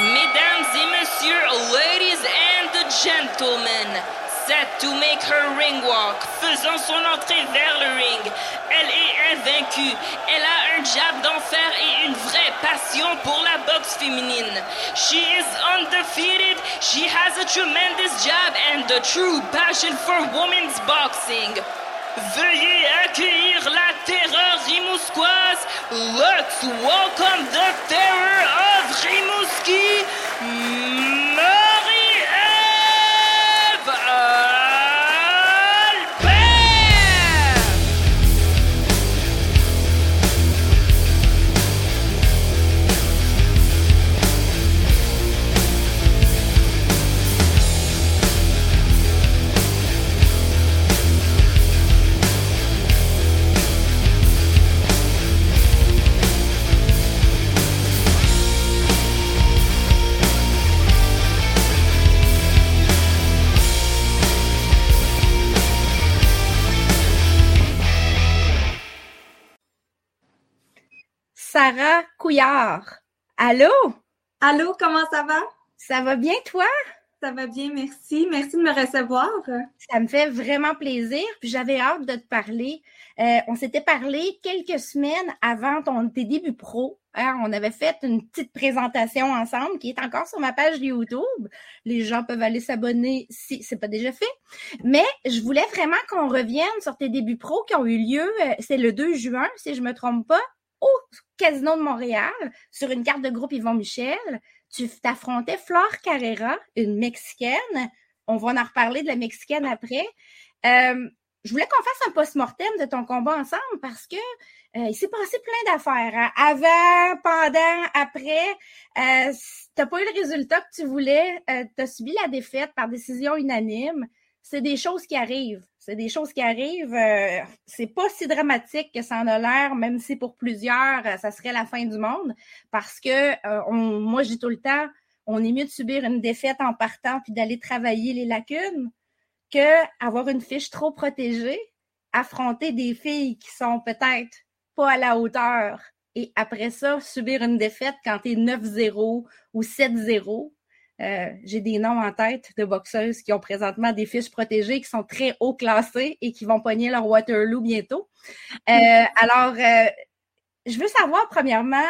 mesdames et messieurs, ladies and gentlemen, set to make her ring walk, faisant son entrée vers le ring. Elle est invaincue. Elle a un jab d'enfer et une vraie passion pour la boxe féminine. She is undefeated. She has a tremendous jab and a true passion for women's boxing. Veuillez accueillir la terreur. Let's welcome the terror of Rimouski, Sarah Couillard. Allô? Allô, comment ça va? Ça va bien, toi? Ça va bien, merci. Merci de me recevoir. Ça me fait vraiment plaisir. Puis j'avais hâte de te parler. Euh, on s'était parlé quelques semaines avant ton, tes débuts pro. hein. On avait fait une petite présentation ensemble qui est encore sur ma page YouTube. Les gens peuvent aller s'abonner si c'est pas déjà fait. Mais je voulais vraiment qu'on revienne sur tes débuts pro qui ont eu lieu. euh, C'est le 2 juin, si je me trompe pas, au Casino de Montréal, sur une carte de groupe Yvon Michel. Tu t'affrontais Flore Carrera, une Mexicaine. On va en reparler de la Mexicaine après. Euh, je voulais qu'on fasse un post-mortem de ton combat ensemble parce que euh, il s'est passé plein d'affaires. hein. Avant, pendant, après. Euh, t'as pas eu le résultat que tu voulais. Euh, t'as subi la défaite par décision unanime. C'est des choses qui arrivent. C'est des choses qui arrivent. Euh, c'est pas si dramatique que ça en a l'air, même si pour plusieurs, euh, ça serait la fin du monde. Parce que euh, moi, je dis tout le temps, on est mieux de subir une défaite en partant puis d'aller travailler les lacunes que avoir une fiche trop protégée, affronter des filles qui sont peut-être pas à la hauteur et après ça, subir une défaite quand tu es 9-0 ou 7-0. Euh, J'ai des noms en tête de boxeuses qui ont présentement des fiches protégées, qui sont très haut classées et qui vont pogner leur Waterloo bientôt. Euh, alors, euh, je veux savoir, premièrement,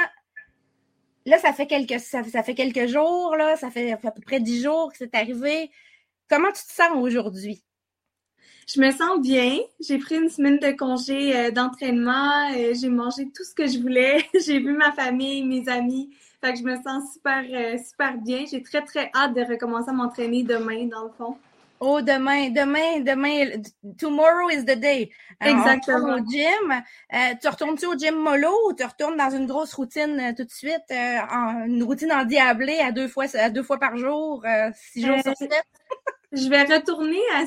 là, ça fait quelques, ça, ça fait quelques jours, là, ça fait à peu près dix jours que c'est arrivé. Comment tu te sens aujourd'hui? Je me sens bien. J'ai pris une semaine de congé d'entraînement. J'ai mangé tout ce que je voulais. J'ai vu ma famille, mes amis. Fait que je me sens super, euh, super bien. J'ai très, très hâte de recommencer à m'entraîner demain, dans le fond. Oh, demain, demain, demain, tomorrow is the day. Exactement. au gym. Euh, tu retournes-tu au gym mollo ou tu retournes dans une grosse routine euh, tout de suite, euh, en, une routine endiablée à deux fois, à deux fois par jour, six jours sur sept? Je vais retourner à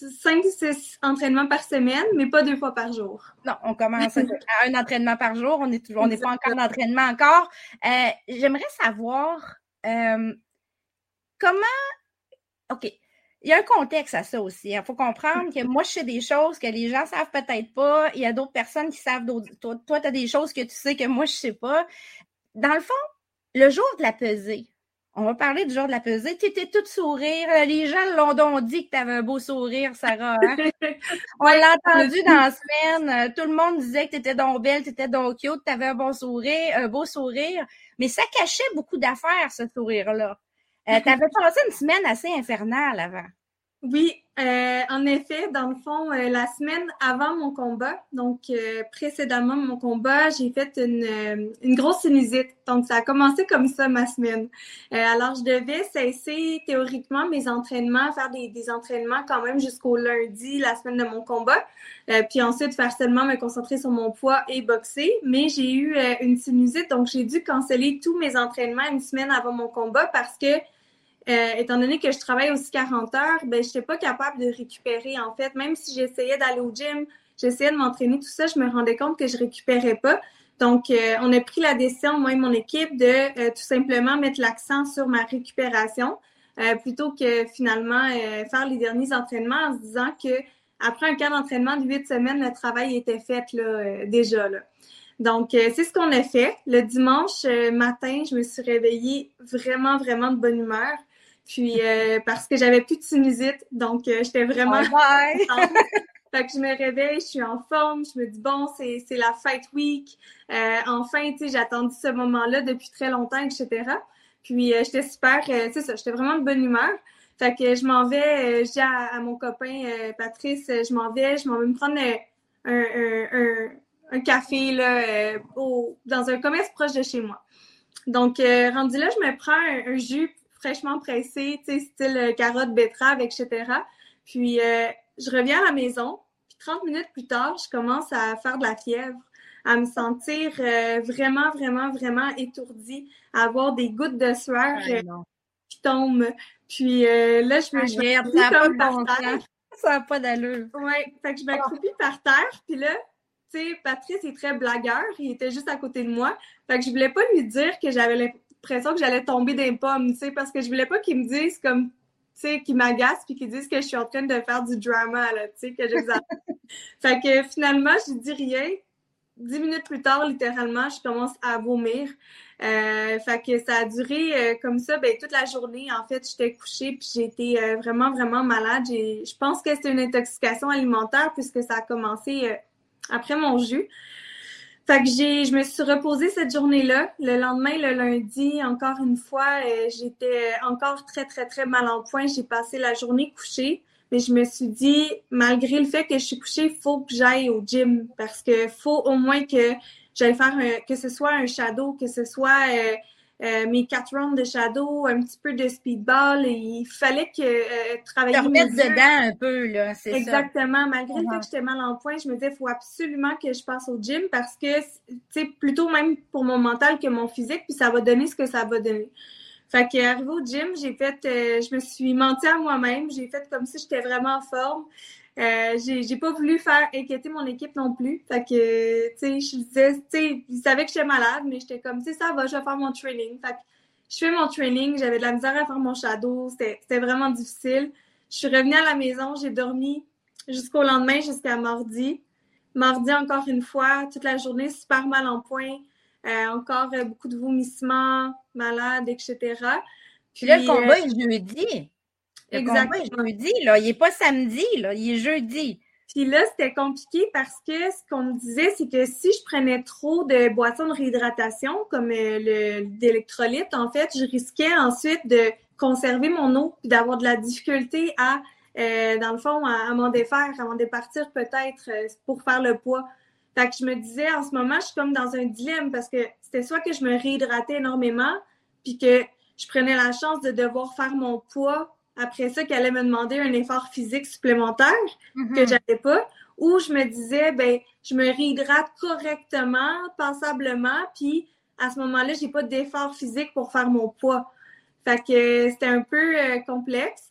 5-6 entraînements par semaine, mais pas deux fois par jour. Non, on commence à un entraînement par jour. On est toujours, on n'est pas encore d'entraînement encore. Euh, J'aimerais savoir euh, comment. OK. Il y a un contexte à ça aussi. Il faut comprendre que moi, je sais des choses que les gens savent peut-être pas. Il y a d'autres personnes qui savent d'autres. Toi, toi tu as des choses que tu sais que moi, je sais pas. Dans le fond, le jour de la pesée, on va parler du jour de la pesée. Tu étais toute sourire. Les gens l'ont donc dit que tu avais un beau sourire, Sarah. hein? On l'a entendu dans la semaine. euh, Tout le monde disait que tu étais donc belle, tu étais donc cute, tu avais un bon sourire, un beau sourire. Mais ça cachait beaucoup d'affaires, ce sourire-là. Euh, tu avais passé une semaine assez infernale avant. Oui, euh, en effet, dans le fond, euh, la semaine avant mon combat, donc euh, précédemment mon combat, j'ai fait une, grosse sinusite. Donc, ça a commencé comme ça ma semaine. Alors, je devais cesser théoriquement mes entraînements, faire des, des entraînements quand même jusqu'au lundi, la semaine de mon combat, puis ensuite faire seulement me concentrer sur mon poids et boxer. Mais j'ai eu une sinusite, donc j'ai dû canceller tous mes entraînements une semaine avant mon combat parce que euh, étant donné que je travaille aussi 40 heures, ben, je n'étais pas capable de récupérer, en fait. Même si j'essayais d'aller au gym, j'essayais de m'entraîner, tout ça, je me rendais compte que je récupérais pas. Donc, euh, on a pris la décision, moi et mon équipe, de euh, tout simplement mettre l'accent sur ma récupération euh, plutôt que finalement euh, faire les derniers entraînements en se disant que après un cas d'entraînement de huit semaines, le travail était fait là, euh, déjà. Là. Donc, c'est ce qu'on a fait. Le dimanche matin, je me suis réveillée vraiment, vraiment de bonne humeur. Puis, parce que j'avais plus de sinusite, donc j'étais vraiment... Oh fait que je me réveille, je suis en forme, je me dis bon, c'est la fight week. Euh, enfin, tu sais, j'ai attendu ce moment-là depuis très longtemps, etc. Puis euh, j'étais super, euh, c'est ça, j'étais vraiment de bonne humeur. Fait que je m'en vais, je dis à, mon copain Patrice, je m'en vais, je m'en vais me prendre un, un, café là, dans un commerce proche de chez moi. Donc, rendu là, je me prends un, jus fraîchement pressé, tu sais, style carotte, betterave, etc. Puis, je reviens à la maison, 30 minutes plus tard, je commence à faire de la fièvre, à me sentir euh, vraiment, vraiment, vraiment étourdie, à avoir des gouttes de sueur euh, qui tombent. Puis euh, là, je me, ça comme par terre. Ça n'a pas d'allure. Oui, fait que je m'accroupis par terre. Puis là, tu sais, Patrice est très blagueur. Il était juste à côté de moi. Fait que je voulais pas lui dire que j'avais l'impression que j'allais tomber des pommes, tu sais, parce que je voulais pas qu'il me dise comme sais, qui m'agacent puis qui disent que je suis en train de faire du drama, là, tu sais, que je Fait que finalement, je dis rien. Dix minutes plus tard, littéralement, je commence à vomir. Euh, fait que ça a duré euh, comme ça, ben, toute la journée. En fait, j'étais couchée puis j'ai été euh, vraiment, vraiment malade. Je pense que c'est une intoxication alimentaire puisque ça a commencé après mon jus. Fait que j'ai, je me suis reposée cette journée-là. Le lendemain, le lundi, encore une fois, euh, j'étais encore très, très, très mal en point. J'ai passé la journée couchée. Mais je me suis dit, malgré le fait que je suis couchée, il faut que j'aille au gym parce que faut au moins que j'aille faire un, que ce soit un shadow, que ce soit euh, euh, mes quatre rounds de shadow, un petit peu de speedball. il fallait que euh, travailler. Te remettre dedans un peu, là, c'est ça. Exactement. Malgré le fait que j'étais mal en point, je me disais, il faut absolument que je passe au gym parce que, c'est plutôt même pour mon mental que mon physique, puis ça va donner ce que ça va donner. Fait qu'arrivé au gym, j'ai fait, euh, je me suis menti à moi-même. J'ai fait comme si j'étais vraiment en forme. Euh, j'ai pas voulu faire inquiéter mon équipe non plus. Fait que, tu sais, je disais, tu sais, ils savaient que j'étais malade, mais j'étais comme, tu sais, ça va, je vais faire mon training. Fait que je fais mon training, j'avais de la misère à faire mon shadow, c'était vraiment difficile. Je suis revenue à la maison, j'ai dormi jusqu'au lendemain, jusqu'à mardi. Mardi, encore une fois, toute la journée, super mal en point. Euh, encore euh, beaucoup de vomissements, malade, etc. Puis, là, le combat est jeudi. Exactement. jeudi, là. Il n'est pas samedi, là. Il est jeudi. Puis là, c'était compliqué parce que ce qu'on me disait, c'est que si je prenais trop de boissons de réhydratation, comme euh, le d'électrolytes, en fait, je risquais ensuite de conserver mon eau puis d'avoir de la difficulté à, euh, dans le fond, à, m'en défaire, à m'en départir peut-être euh, pour faire le poids. Fait que je me disais, en ce moment, je suis comme dans un dilemme parce que c'était soit que je me réhydratais énormément, puis que je prenais la chance de devoir faire mon poids après ça qu'elle allait me demander un effort physique supplémentaire que mm-hmm. j'avais pas, ou je me disais, ben, je me réhydrate correctement, passablement, puis à ce moment-là, j'ai pas d'effort physique pour faire mon poids. Fait que c'était un peu euh, complexe.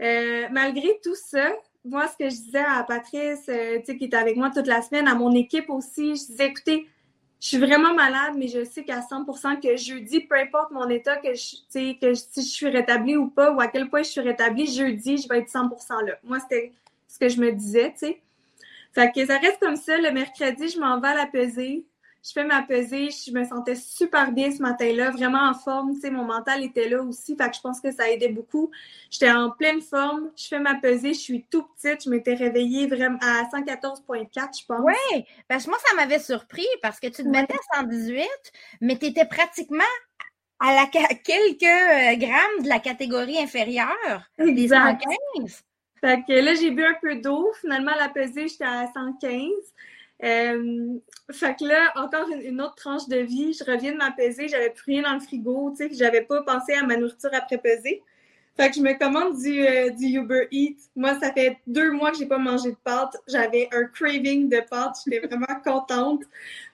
Euh, malgré tout ça, moi, ce que je disais à Patrice, euh, tu sais, qui était avec moi toute la semaine, à mon équipe aussi, je disais, écoutez, je suis vraiment malade, mais je sais qu'à 100% que jeudi, peu importe mon état, que, je, que si je suis rétablie ou pas, ou à quel point je suis rétablie, jeudi, je vais être 100% là. Moi, c'était ce que je me disais, tu sais. Fait que ça reste comme ça. Le mercredi, je m'en vais à la pesée je fais ma pesée, je me sentais super bien ce matin-là, vraiment en forme, tu sais, mon mental était là aussi, fait que je pense que ça aidait beaucoup. J'étais en pleine forme, je fais ma pesée, je suis tout petite, je m'étais réveillée vraiment à 114.4, je pense. Oui, parce que moi, ça m'avait surpris parce que tu te mettais à 118, mais tu étais pratiquement à la quelques euh, grammes de la catégorie inférieure, des 115. Fait que là, j'ai bu un peu d'eau. Finalement, à la pesée, j'étais à 115. Euh, fait que là, encore une, autre tranche de vie, je reviens de m'apaiser, j'avais plus rien dans le frigo, tu sais, j'avais pas pensé à ma nourriture après peser. Fait que je me commande du, euh, du Uber Eats. Moi, ça fait deux mois que j'ai pas mangé de pâtes. J'avais un craving de pâtes. J'étais vraiment contente.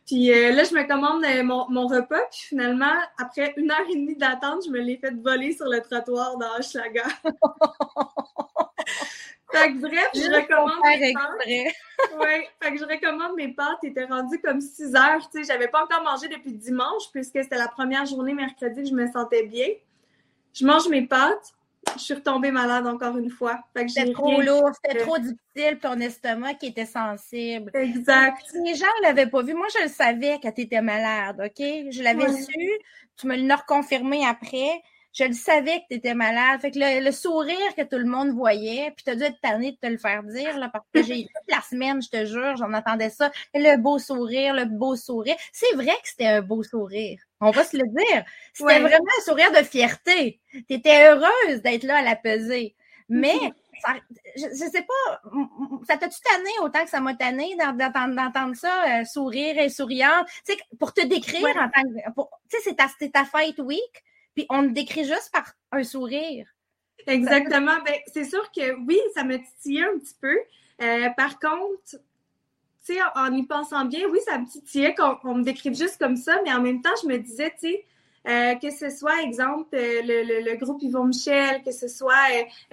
Puis euh, là, je me commande mon, mon, repas. Puis finalement, après une heure et demie d'attente, je me l'ai fait voler sur le trottoir dans Hochelaga. Fait que bref, je, recommande mes pâtes. ouais, fait que je recommande mes pâtes. C'était rendu comme 6 heures. Tu sais, j'avais pas encore mangé depuis dimanche puisque c'était la première journée mercredi que je me sentais bien. Je mange mes pâtes. je suis retombée malade encore une fois. C'était trop lourd, c'était trop difficile, ton estomac qui était sensible. Exact. les gens ne l'avaient pas vu, moi je le savais que tu étais malade, OK? Je l'avais su, tu me l'as reconfirmé après je le savais que tu étais malade. Fait que le, sourire que tout le monde voyait, puis tu as dû être tanné de te le faire dire, là, parce que j'ai toute la semaine, je te jure, j'en attendais ça. Le beau sourire, le beau sourire. C'est vrai que c'était un beau sourire. On va se le dire. C'était vraiment un sourire de fierté. Tu étais heureuse d'être là à la pesée. Mais ça, je, sais pas, ça t'a-tu tanné autant que ça m'a tanné d'entendre ça, euh, sourire et souriante? Tu sais, pour te décrire en tant que. Tu sais, c'est ta, ta fight week puis on le décrit juste par un sourire. Exactement. Ben, c'est sûr que oui, ça me titillait un petit peu. Euh, par contre, en y pensant bien, oui, ça me titillait qu'on me décrive juste comme ça, mais en même temps, je me disais, tu sais, que ce soit, exemple, euh, le, le, groupe Yvon Michel, que ce soit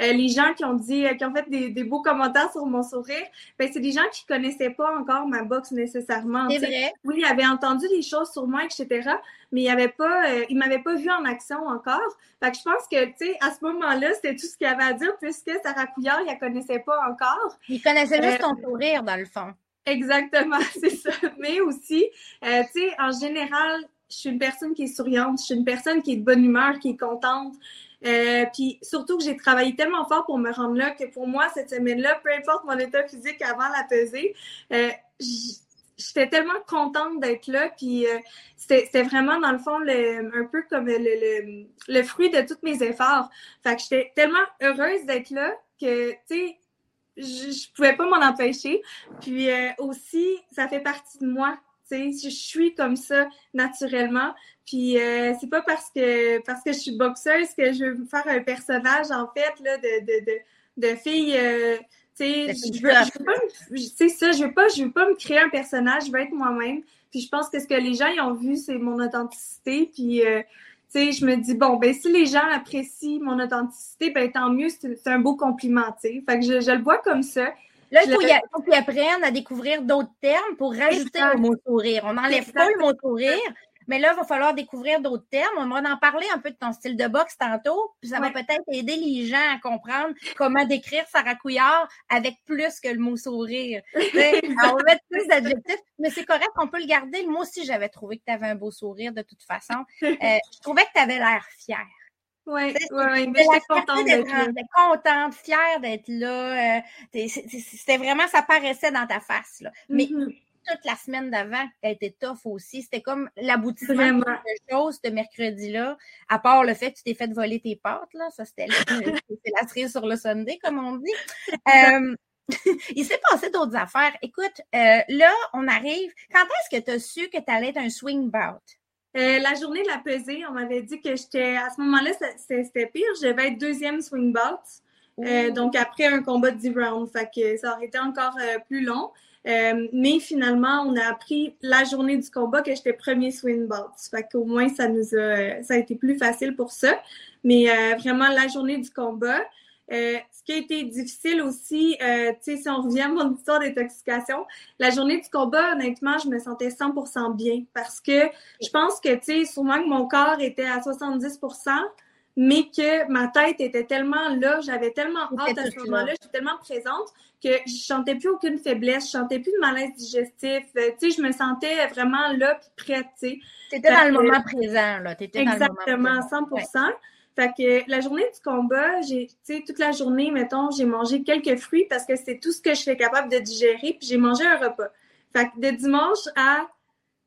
euh, les gens qui ont dit, qui ont fait des, des, beaux commentaires sur mon sourire, ben, c'est des gens qui connaissaient pas encore ma boxe nécessairement. C'est vrai. Oui, ils avaient entendu des choses sur moi, etc., mais ils avaient pas, ils m'avaient pas vu en action encore. Fait que je pense que, tu sais, à ce moment-là, c'était tout ce qu'il y avait à dire, puisque Sarah Couillard, il la connaissait pas encore. Il connaissait juste ton sourire, dans le fond. Exactement, c'est ça. Mais aussi, tu sais, en général, je suis une personne qui est souriante, je suis une personne qui est de bonne humeur, qui est contente. Euh, puis surtout que j'ai travaillé tellement fort pour me rendre là que pour moi, cette semaine-là, peu importe mon état physique avant la pesée, euh, j'étais tellement contente d'être là. Puis euh, c'était vraiment, dans le fond, un peu comme le, fruit de tous mes efforts. Fait que j'étais tellement heureuse d'être là que, tu sais, je, je pouvais pas m'en empêcher. Puis aussi, ça fait partie de moi je suis comme ça naturellement. Puis euh, c'est pas parce que parce que je suis boxeuse que je veux faire un personnage en fait là, de, de, de, de fille. Euh, tu sais, je veux, veux pas, me, ça, je veux pas, je veux pas me créer un personnage, je veux être moi-même. Puis je pense que ce que les gens y ont vu, c'est mon authenticité. Puis euh, tu sais, je me dis bon, ben si les gens apprécient mon authenticité, ben tant mieux, c'est un beau compliment, tu sais. Fait que je, je le vois comme ça. Là, il faut qu'ils apprennent à découvrir d'autres termes pour rajouter le mot sourire. On n'enlève pas le mot sourire, mais là, il va falloir découvrir d'autres termes. On va en parler un peu de ton style de boxe tantôt, puis ça va peut-être aider les gens à comprendre comment décrire Sarah Couillard avec plus que le mot sourire. on va mettre plus d'adjectifs, mais c'est correct, on peut le garder. Moi aussi, j'avais trouvé que tu avais un beau sourire de toute façon. Euh, je trouvais que tu avais l'air fière. Oui, oui, mais j'étais contente d'être là. contente, fière d'être là. Euh, c'était vraiment, ça paraissait dans ta face. Là. Mais mm-hmm. toute la semaine d'avant, elle était tough aussi. C'était comme l'aboutissement de chose ce mercredi-là, à part le fait que tu t'es fait voler tes pâtes. Là. Ça, c'était la cerise sur le Sunday, comme on dit. Euh, il s'est passé d'autres affaires. Écoute, euh, là, on arrive. Quand est-ce que tu as su que tu allais être un swing bout? Euh, la journée de la pesée, on m'avait dit que j'étais à ce moment-là, c'était pire. Je devais être deuxième swing bout. Euh, donc après un combat de 10 rounds. Fait que ça aurait été encore euh, plus long. mais finalement, on a appris la journée du combat que j'étais premier swing bout. Fait qu'au moins, ça nous a ça a été plus facile pour ça. Mais vraiment, la journée du combat. Euh, ce qui a été difficile aussi, euh, tu sais, si on revient à mon histoire d'intoxication, la journée du combat, honnêtement, je me sentais 100% bien parce que je pense que, tu sais, sûrement que mon corps était à 70%, mais que ma tête était tellement là, j'avais tellement hâte à ce moment-là, j'étais tellement présente que je sentais plus aucune faiblesse, je sentais plus de malaise digestif, euh, tu sais, je me sentais vraiment là puis prête, tu sais. T'étais dans le moment présent, là. Étais exactement, dans le moment présent. 100%. Fait que la journée du combat, j'ai, tu sais, toute la journée, mettons, j'ai mangé quelques fruits parce que c'est tout ce que je suis capable de digérer, puis j'ai mangé un repas. Fait que de dimanche à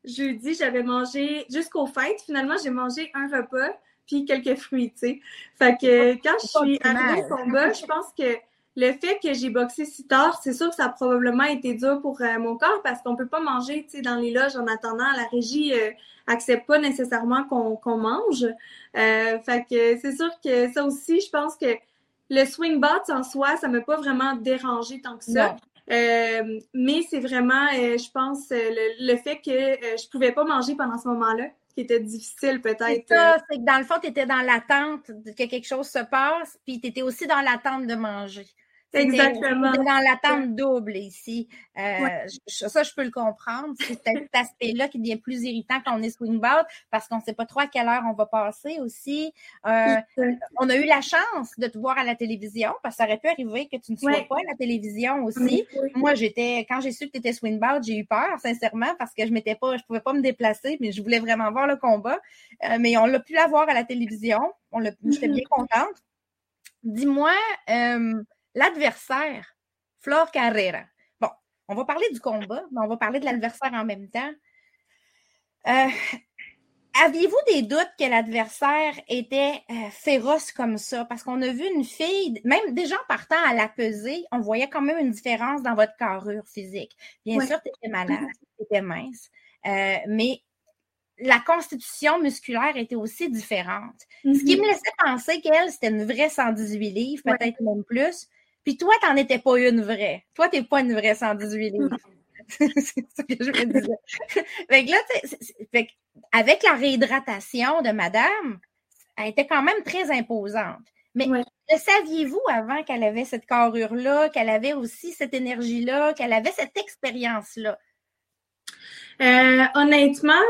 jeudi, j'avais mangé jusqu'au fêtes. Finalement, j'ai mangé un repas puis quelques fruits, tu sais. Fait que quand je suis arrivée au combat, je pense que le fait que j'ai boxé si tard, c'est sûr que ça a probablement été dur pour euh, mon corps parce qu'on peut pas manger, tu sais, dans les loges en attendant. La régie euh, accepte pas nécessairement qu'on mange. Euh, fait que c'est sûr que ça aussi, je pense que le swing bot en soi, ça m'a pas vraiment dérangé tant que ça. Euh, mais c'est vraiment, euh, je pense, le, fait que je pouvais pas manger pendant ce moment-là, qui était difficile peut-être. C'est ça, c'est que dans le fond, tu étais dans l'attente que quelque chose se passe, puis tu étais aussi dans l'attente de manger. Exactement. dans l'attente double ici. Euh, ça, je peux le comprendre. C'est cet aspect-là qui devient plus irritant quand on est swingboard parce qu'on ne sait pas trop à quelle heure on va passer aussi. Euh, on a eu la chance de te voir à la télévision parce que ça aurait pu arriver que tu ne sois pas à la télévision aussi. Moi, j'étais, quand j'ai su que tu étais swingboard, j'ai eu peur, sincèrement, parce que je m'étais pas, je pouvais pas me déplacer, mais je voulais vraiment voir le combat. Euh, mais on l'a pu la voir à la télévision. On j'étais bien contente. Dis-moi, l'adversaire, Flor Carrera. Bon, on va parler du combat, mais on va parler de l'adversaire en même temps. Euh, aviez-vous des doutes que l'adversaire était euh, féroce comme ça? Parce qu'on a vu une fille, même déjà en partant à la pesée, on voyait quand même une différence dans votre carrure physique. Bien sûr, tu étais malade, tu étais mince, euh, mais la constitution musculaire était aussi différente. Ce qui mm-hmm. me laissait penser qu'elle, c'était une vraie 118 livres, peut-être même plus. Puis toi, t'en étais pas une vraie. Toi, t'es pas une vraie 118 livres. c'est ce que je veux dire. fait que là, fait avec la réhydratation de madame, elle était quand même très imposante. Mais le saviez-vous avant qu'elle avait cette carrure-là, qu'elle avait aussi cette énergie-là, qu'elle avait cette expérience-là? Euh, honnêtement,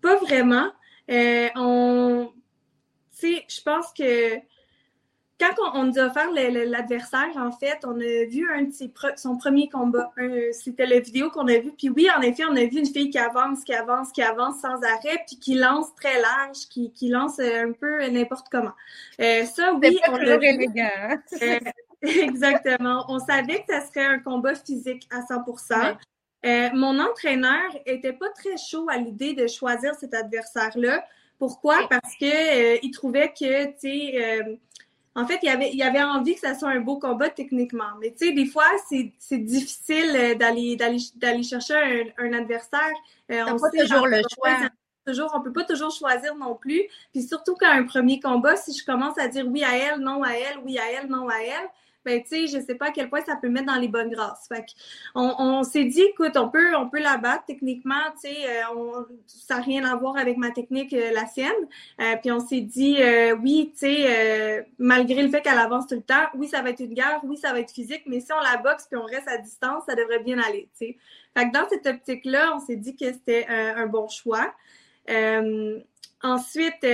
pas vraiment. Euh, on, tu sais, je pense que quand on, nous a offert l'adversaire, en fait, on a vu un de son premier combat. C'était la vidéo qu'on a vue. Puis oui, en effet, on a vu une fille qui avance, qui avance, qui avance sans arrêt, puis qui lance très large, qui, lance euh, un peu n'importe comment. Euh, ça, oui, on vu. Hein? Euh, exactement. On savait que ça serait un combat physique à 100% Mon entraîneur était pas très chaud à l'idée de choisir cet adversaire-là. Pourquoi? Parce que il trouvait que, tu sais, en fait, il avait, il avait envie que ça soit un beau combat techniquement. Mais tu sais, des fois, c'est difficile euh, d'aller d'aller chercher un, un adversaire. Euh, on pas toujours le choix. Toujours, on peut pas toujours choisir non plus. Puis surtout quand un premier combat, si je commence à dire oui à elle, non à elle, oui à elle, non à elle, ben, tu sais, je sais pas à quel point ça peut mettre dans les bonnes grâces. Fait on, on s'est dit, écoute, on peut, on peut la battre techniquement, tu sais, euh, ça n'a rien à voir avec ma technique, euh, la sienne. Euh, puis on s'est dit, oui, tu sais, malgré le fait qu'elle avance tout le temps, oui, ça va être une guerre, oui, ça va être physique, mais si on la boxe puis on reste à distance, ça devrait bien aller, tu sais. Fait que dans cette optique-là, on s'est dit que c'était un bon choix. ensuite,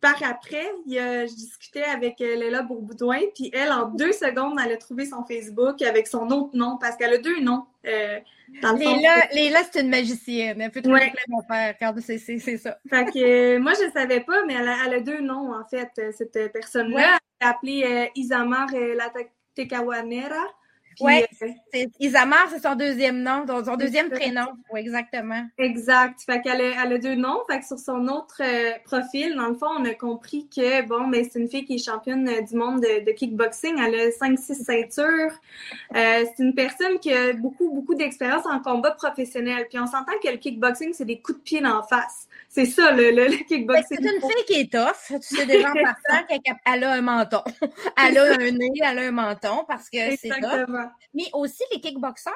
par après, je discutais avec euh, Léla Bourboudouin, puis elle, en deux secondes, elle a trouvé son Facebook avec son autre nom, parce qu'elle a deux noms. Euh, dans le Léla, Léla c'est une magicienne. Elle peut trouver ouais. mon père, c'est ça. Fait que euh, moi, je ne savais pas, mais elle a, deux noms, en fait, cette personne-là. Elle est appelée Isamar Latekawanera. Oui, euh, Isamar, c'est son deuxième nom, son deuxième prénom. Oui, exactement. Exact. Fait qu'elle a, elle a deux noms. Fait que sur son autre euh, profil, dans le fond, on a compris que, bon, mais c'est une fille qui est championne euh, du monde de, kickboxing. Elle a cinq, six ceintures. c'est une personne qui a beaucoup, beaucoup d'expérience en combat professionnel. Puis on s'entend que le kickboxing, c'est des coups de pied en face. C'est ça, le, le, kickboxing. C'est une fille qui est tough. Tu sais déjà en partant qu'elle a un menton. elle a un nez, elle a un menton parce que c'est tough. Mais aussi, les kickboxers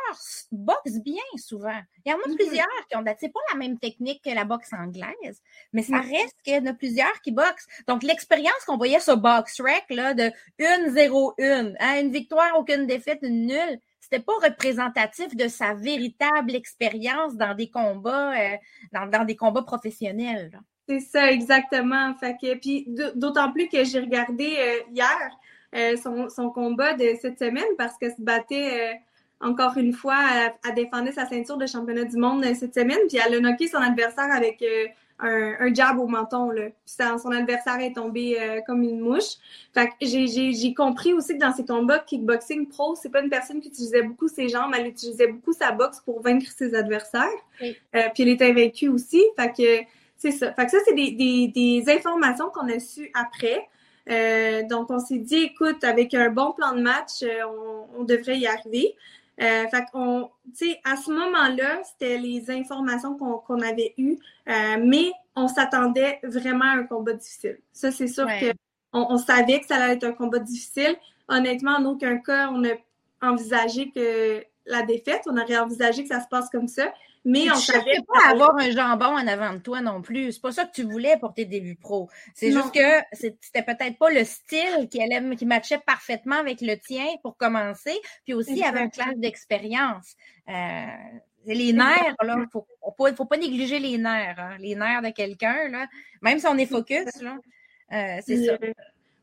boxent bien souvent. Il y en a mm-hmm. plusieurs qui ont. C'est pas la même technique que la boxe anglaise, mais ça mm-hmm. reste qu'il y en a plusieurs qui boxent. Donc, l'expérience qu'on voyait sur BoxRec, là, de 1-0-1, hein, une victoire, aucune défaite, une nulle, c'était pas représentatif de sa véritable expérience dans des combats, euh, dans, des combats professionnels. C'est ça, exactement. Fait puis d'autant plus que j'ai regardé euh, hier, euh, son, son, combat de cette semaine parce qu'elle se battait encore une fois, à, défendre sa ceinture de championnat du monde cette semaine, puis elle a knocké son adversaire avec un, un, jab au menton. Là. Puis son adversaire est tombé comme une mouche. Fait que j'ai compris aussi que dans ses combats kickboxing pro, c'est pas une personne qui utilisait beaucoup ses jambes, elle utilisait beaucoup sa boxe pour vaincre ses adversaires. puis elle était invaincue aussi. Fait que c'est ça. Fait que ça, c'est des, des, des informations qu'on a su après. Euh, donc, on s'est dit, écoute, avec un bon plan de match, euh, on, devrait y arriver. Euh, fait qu'on, tu sais, à ce moment-là, c'était les informations qu'on avait eues, euh, mais on s'attendait vraiment à un combat difficile. Ça, c'est sûr qu'on on savait que ça allait être un combat difficile. Honnêtement, en aucun cas, on a envisagé que la défaite, on aurait envisagé que ça se passe comme ça. Mais on savait pas avoir un jambon en avant de toi non plus. C'est pas ça que tu voulais pour tes débuts pro. C'est juste que c'était peut-être pas le style qui allait, qui matchait parfaitement avec le tien pour commencer. Puis aussi, il y avait un classe d'expérience. Euh, les nerfs, là, faut, faut pas négliger les nerfs, hein. les nerfs de quelqu'un, là. Même si on est focus, là. Euh, c'est ça. Euh,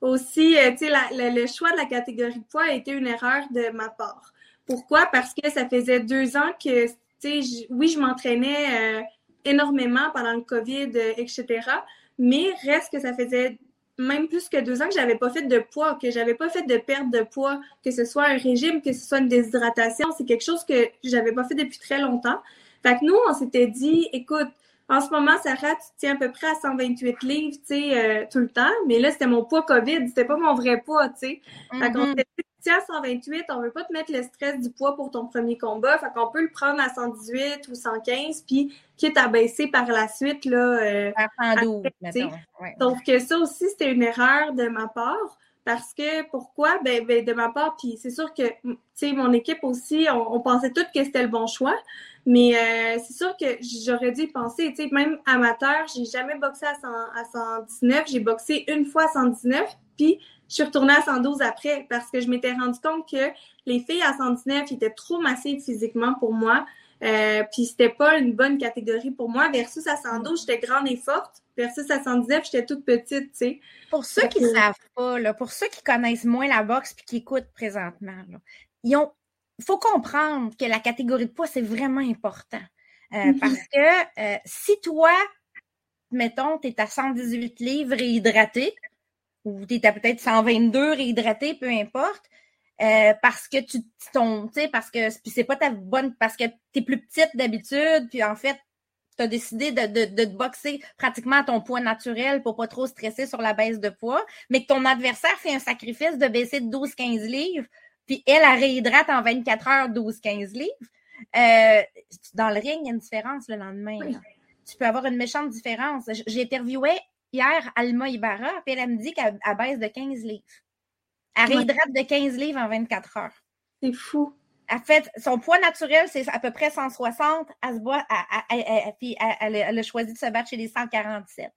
aussi, euh, tu sais, le choix de la catégorie de poids a été une erreur de ma part. Pourquoi? Parce que ça faisait deux ans que, tu oui, je m'entraînais énormément pendant le COVID, etc. Mais reste que ça faisait même plus que deux ans que j'avais pas fait de poids, que j'avais pas fait de perte de poids, que ce soit un régime, que ce soit une déshydratation. C'est quelque chose que j'avais pas fait depuis très longtemps. Fait que nous, on s'était dit, écoute, en ce moment, Sarah, tu tiens à peu près à 128 livres, tu sais, euh, tout le temps. Mais là, c'était mon poids COVID, c'était pas mon vrai poids, tu sais. Fait qu'on mm-hmm. tu tiens à 128, on veut pas te mettre le stress du poids pour ton premier combat. Fait qu'on peut le prendre à 118 ou 115, puis quitte à baisser par la suite, là. Euh, à 112, Donc, ça aussi, c'était une erreur de ma part. Parce que pourquoi? Ben, ben de ma part, puis c'est sûr que, tu sais, mon équipe aussi, on, pensait toutes que c'était le bon choix. Mais euh, c'est sûr que j'aurais dû y penser. Tu sais, même amateur, j'ai jamais boxé à, 100, à 119. J'ai boxé une fois à 119, puis je suis retournée à 112 après parce que je m'étais rendu compte que les filles à 119 étaient trop massives physiquement pour moi. Euh, puis c'était pas une bonne catégorie pour moi. Versus à 112, j'étais grande et forte versus à 119, j'étais toute petite, tu sais. Pour ceux qui ne savent pas, là, pour ceux qui connaissent moins la boxe puis qui écoutent présentement, là, ils ont, faut comprendre que la catégorie de poids, c'est vraiment important. Euh, mm-hmm. Parce que euh, si toi, mettons, tu es à 118 livres réhydraté, ou tu es à peut-être 122 réhydraté, peu importe, euh, parce que tu sais, parce que c'est pas ta bonne, parce que tu es plus petite d'habitude, puis en fait, tu as décidé de, de, de, te boxer pratiquement à ton poids naturel pour pas trop stresser sur la baisse de poids, mais que ton adversaire fait un sacrifice de baisser de 12-15 livres, puis elle, elle réhydrate en 24 heures 12-15 livres. Euh, dans le ring, il y a une différence le lendemain. Tu peux avoir une méchante différence. J'ai interviewé hier Alma Ibarra, puis elle, me dit qu'elle baisse de 15 livres. Elle réhydrate de 15 livres en 24 heures. C'est fou elle fait son poids naturel, c'est à peu près 160. Elle se puis elle, a choisi de se battre chez les 147.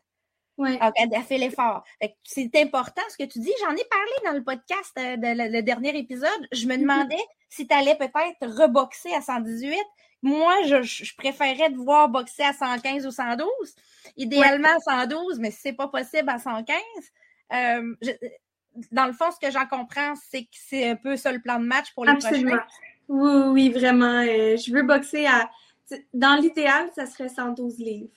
Ouais. Donc, elle, a fait l'effort. C'est important ce que tu dis. J'en ai parlé dans le podcast, euh, de, le, dernier épisode. Je me mm-hmm. demandais si tu allais peut-être reboxer à 118. Moi, je, je, préférerais te voir boxer à 115 ou 112. Idéalement à 112, mais si c'est pas possible à 115. Euh, dans le fond, ce que j'en comprends, c'est que c'est un peu ça le plan de match pour les Absolument. prochains. Oui, oui, vraiment. Euh, je veux boxer à. Dans l'idéal, ça serait 112 livres.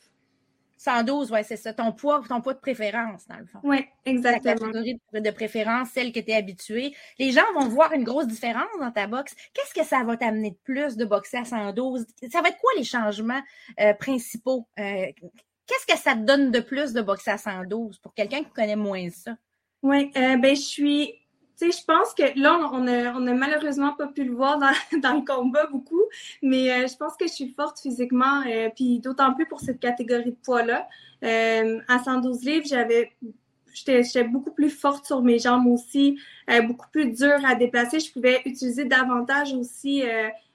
112, oui, c'est ça. Ton poids, ton poids de préférence, dans le fond. Oui, exactement. Ta catégorie de préférence, celle que tu es habitué. Les gens vont voir une grosse différence dans ta boxe. Qu'est-ce que ça va t'amener de plus de boxer à 112? Ça va être quoi les changements euh, principaux? Euh, qu'est-ce que ça te donne de plus de boxer à 112 pour quelqu'un qui connaît moins ça? Oui, ben je suis tu sais, je pense que là, on a, on a malheureusement pas pu le voir dans, dans le combat beaucoup, mais euh, je pense que je suis forte physiquement, euh, puis d'autant plus pour cette catégorie de poids-là. Euh, à 112 livres, j'avais j'étais beaucoup plus forte sur mes jambes aussi, beaucoup plus dure à déplacer. Je pouvais utiliser davantage aussi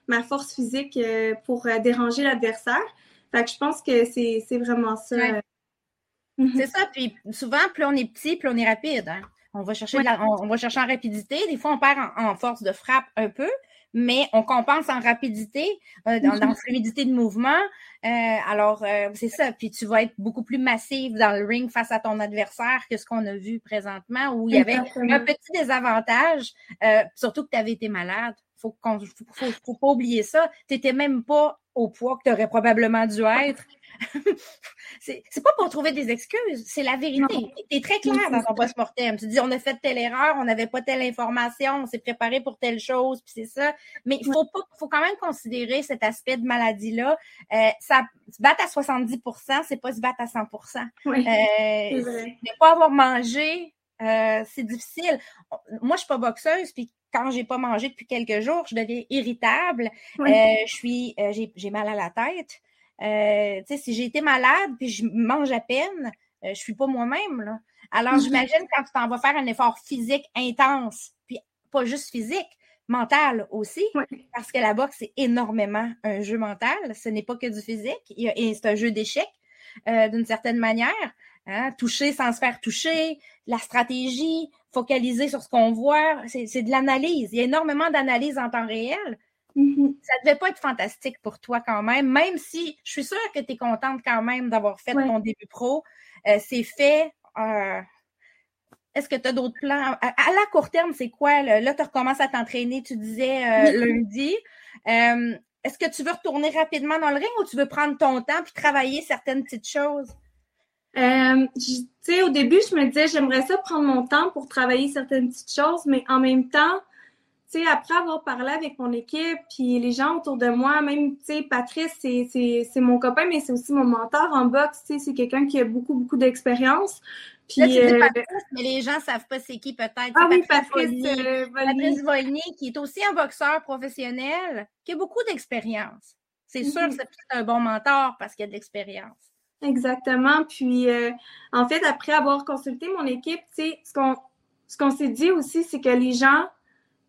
ma force physique pour déranger l'adversaire. Fait que je pense que c'est vraiment ça. C'est ça, puis souvent, plus on est petit, plus on est rapide. Hein? On va chercher, on, va chercher en rapidité. Des fois, on perd en, force de frappe un peu, mais on compense en rapidité, euh, dans, dans fluidité de mouvement. Euh, alors, euh, c'est ça. Puis tu vas être beaucoup plus massif dans le ring face à ton adversaire que ce qu'on a vu présentement, où il y avait un petit désavantage, surtout que tu avais été malade. Faut, faut, faut, pas oublier ça. Tu n'étais même pas au poids que tu aurais probablement dû être. c'est pas pour trouver des excuses, c'est la vérité. Tu es très clair dans ton post-mortem. Tu dis, on a fait telle erreur, on n'avait pas telle information, on s'est préparé pour telle chose, puis c'est ça. Mais il faut, pas, faut quand même considérer cet aspect de maladie-là. Euh, ça, se battre à 70% c'est pas se battre à 100 oui, euh, Ne pas avoir mangé, euh, c'est difficile. Moi, je suis pas boxeuse, puis quand j'ai pas mangé depuis quelques jours, je deviens irritable. Euh, je suis, j'ai mal à la tête. Euh, si j'ai été malade puis je mange à peine, euh, je suis pas moi-même. Là. Alors, mm-hmm. j'imagine quand tu t'en vas faire un effort physique intense, puis pas juste physique, mental aussi, Oui. parce que la boxe, c'est énormément un jeu mental. Ce n'est pas que du physique. C'est un jeu d'échecs, euh, d'une certaine manière. hein. Toucher sans se faire toucher, la stratégie, focaliser sur ce qu'on voit. C'est c'est de l'analyse. Il y a énormément d'analyse en temps réel. Mhm. Ça devait pas être fantastique pour toi quand même, même si je suis sûre que tu es contente quand même d'avoir fait Ouais. ton début pro. Euh, c'est fait. euh, Est-ce que tu as d'autres plans? À, à la court terme, c'est quoi? Là, là tu recommences à t'entraîner, tu disais euh, lundi. Est-ce que tu veux retourner rapidement dans le ring ou tu veux prendre ton temps puis travailler certaines petites choses? Euh, tu sais, au début, je me disais, j'aimerais ça prendre mon temps pour travailler certaines petites choses, mais en même temps, sais, après avoir parlé avec mon équipe, puis les gens autour de moi, même, tu sais, Patrice, c'est, mon copain, mais c'est aussi mon mentor en boxe, tu sais, c'est quelqu'un qui a beaucoup, beaucoup d'expérience. Puis, Là, tu dis euh, Patrice, mais les gens savent pas c'est qui peut-être. ah oui, Patrice euh. Patrice Volnier, qui est aussi un boxeur professionnel, qui a beaucoup d'expérience. C'est sûr Mhm. que c'est un bon mentor parce qu'il a de l'expérience. Exactement. Puis, euh, en fait, après avoir consulté mon équipe, tu sais, ce qu'on ce qu'on s'est dit aussi, c'est que les gens,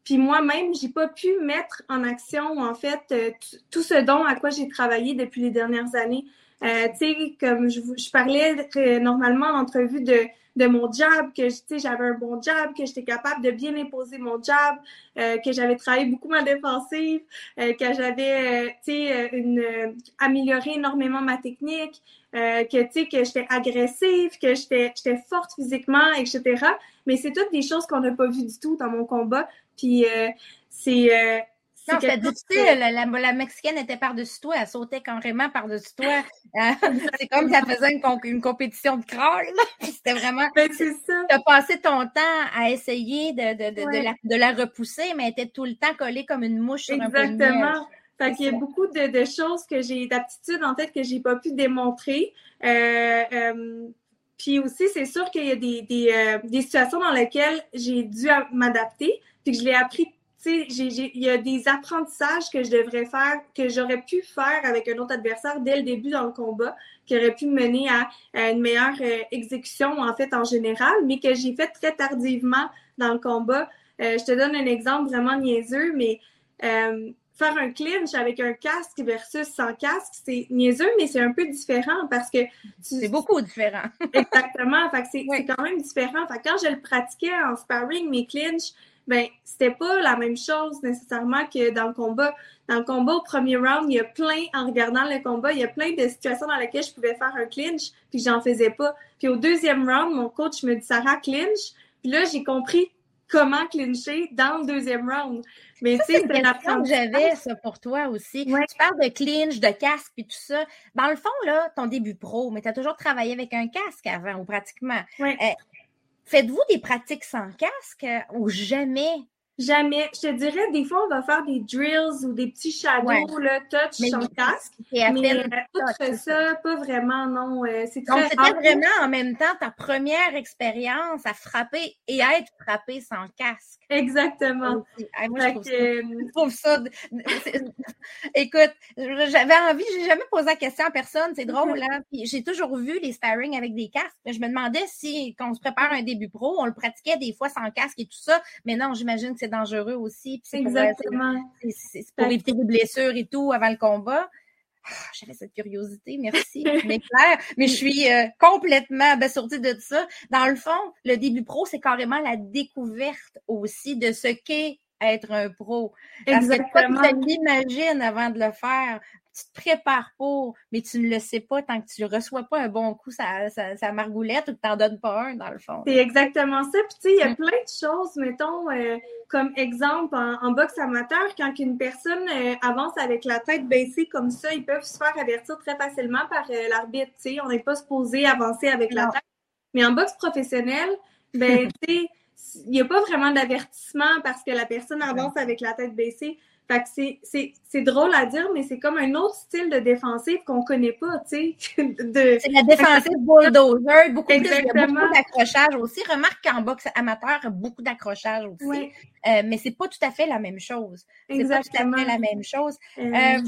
puis moi-même, j'ai pas pu mettre en action, en fait, euh, tout ce dont à quoi j'ai travaillé depuis les dernières années. Euh, tu sais, comme je, je parlais euh, normalement en entrevue de, de mon job, que j'avais un bon job, que j'étais capable de bien imposer mon job, euh, que j'avais travaillé beaucoup ma défensive, euh, que j'avais, tu sais, une, amélioré énormément ma technique, que, tu sais, que j'étais agressive, que j'étais forte physiquement, etc. Mais c'est toutes des choses qu'on n'a pas vues du tout dans mon combat. Puis euh, c'est... euh, c'est Non, c'était difficile. La, la- Mexicaine était par-dessus toi. Elle sautait carrément par-dessus toi. Euh, c'est comme si elle faisait une, une compétition de crawl. C'était vraiment... Ben, c'est ça. Tu as passé ton temps à essayer de, de, de, de Ouais. la, de la repousser, mais elle était tout le temps collée comme une mouche sur un de miel. Exactement. Fait qu'il y a beaucoup de, de choses que j'ai, d'aptitudes en fait que j'ai pas pu démontrer. Euh, euh, puis aussi, c'est sûr qu'il y a des, des, euh, des situations dans lesquelles j'ai dû m'adapter, puis que je l'ai appris. Tu sais, il y a des apprentissages que je devrais faire, que j'aurais pu faire avec un autre adversaire dès le début dans le combat, qui aurait pu mener à, à une meilleure euh, exécution en fait en général, mais que j'ai fait très tardivement dans le combat. Euh, je te donne un exemple vraiment niaiseux, mais euh, faire un clinch avec un casque versus sans casque, c'est niaiseux, mais c'est un peu différent parce que tu- C'est beaucoup différent. exactement. Fait que c'est Oui. c'est quand même différent. Fait que quand je le pratiquais en sparring, mes clinches, ben c'était pas la même chose nécessairement que dans le combat. Dans le combat, au premier round, il y a plein, en regardant le combat, il y a plein de situations dans lesquelles je pouvais faire un clinch, puis j'en faisais pas. Puis au deuxième round, mon coach me dit Sarah clinch, puis là j'ai compris comment clincher dans le deuxième round. Mais tu sais, C'est question que j'avais, ça, pour toi aussi. Ouais. Tu parles de clinch, de casque et tout ça. Dans le fond, là, ton début pro, mais tu as toujours travaillé avec un casque avant, ou pratiquement. Ouais. Euh, Faites-vous des pratiques sans casque euh, ou jamais? Jamais. Je te dirais, des fois, on va faire des drills ou des petits shadows, Ouais. là, touch Mais casque. Mais euh, outre c'est ça, pas vraiment, non. euh, c'est Donc, très c'était rare. vraiment en même temps ta première expérience à frapper et à être frappé sans casque. Exactement. aussi. Ah, moi, je Fait trouve que, ça euh, Je trouve ça. Écoute, j'avais envie, j'ai jamais posé la question à personne, c'est drôle, hein? J'ai toujours vu les sparring avec des casques. mais Je me demandais si, quand on se prépare un début pro, on le pratiquait des fois sans casque et tout ça. Mais non, j'imagine que c'est dangereux aussi. puis c'est pour, euh, Exactement. c'est- pour éviter des blessures et tout avant le combat. Ah, J'avais cette curiosité, merci. Mais clair, mais je suis euh, complètement abasourdie de ça. Dans le fond, le début pro, c'est carrément la découverte aussi de ce qu'est être un pro. Parce Exactement. que toi, tu l'imagines avant de le faire. Tu te prépares pour, mais tu ne le sais pas tant que tu ne reçois pas un bon coup sa, sa, sa margoulette ou que tu n'en donnes pas un, dans le fond. C'est exactement ça. Puis, tu sais, il y a Mm. plein de choses, mettons, euh, comme exemple, en, en boxe amateur, quand une personne euh, avance avec la tête baissée comme ça, ils peuvent se faire avertir très facilement par euh, l'arbitre. Tu sais, on n'est pas supposé avancer avec la tête. Mais en boxe professionnelle, ben, tu sais, il n'y a pas vraiment d'avertissement parce que la personne avance avec la tête baissée. Fait que c'est- c'est c'est drôle à dire, mais c'est comme un autre style de défensive qu'on connaît pas, tu sais. de... C'est la défensive bulldozer, beaucoup d'accrochage aussi. Remarque qu'en boxe amateur, beaucoup d'accrochage aussi. Ouais, Euh, mais c'est pas tout à fait la même chose. C'est pas tout exactement. à fait la même chose. Euh, Euh,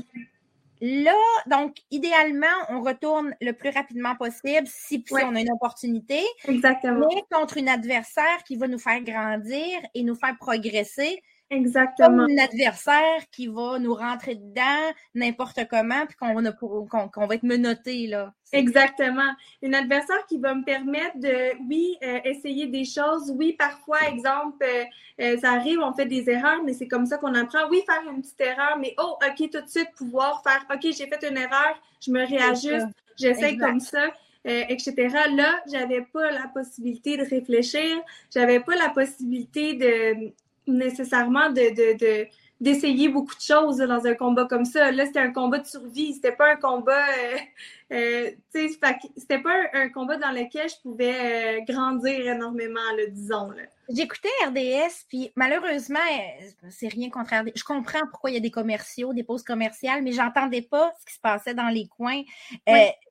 là, donc, idéalement, on retourne le plus rapidement possible si, si Ouais. on a une opportunité, exactement. mais contre une adversaire qui va nous faire grandir et nous faire progresser. Exactement. Comme un adversaire qui va nous rentrer dedans n'importe comment, puis qu'on qu'on va être menotté, là. Exactement. Un adversaire qui va me permettre de, oui, euh, essayer des choses. Oui, parfois, exemple, euh, euh, ça arrive, on fait des erreurs, mais c'est comme ça qu'on apprend. Oui, faire une petite erreur, mais oh, OK, tout de suite, pouvoir faire, OK, j'ai fait une erreur, je me réajuste, j'essaie comme ça. etc. Là, j'avais pas la possibilité de réfléchir, j'avais pas la possibilité de nécessairement de, de, de d'essayer beaucoup de choses dans un combat comme ça. Là, c'était un combat de survie, c'était pas un combat, euh, euh, c'était pas un, combat dans lequel je pouvais euh, grandir énormément, là, disons. Là. J'écoutais RDS, puis malheureusement, c'est rien contre RDS. Je comprends pourquoi il y a des commerciaux, des pauses commerciales, mais j'entendais pas ce qui se passait dans les coins.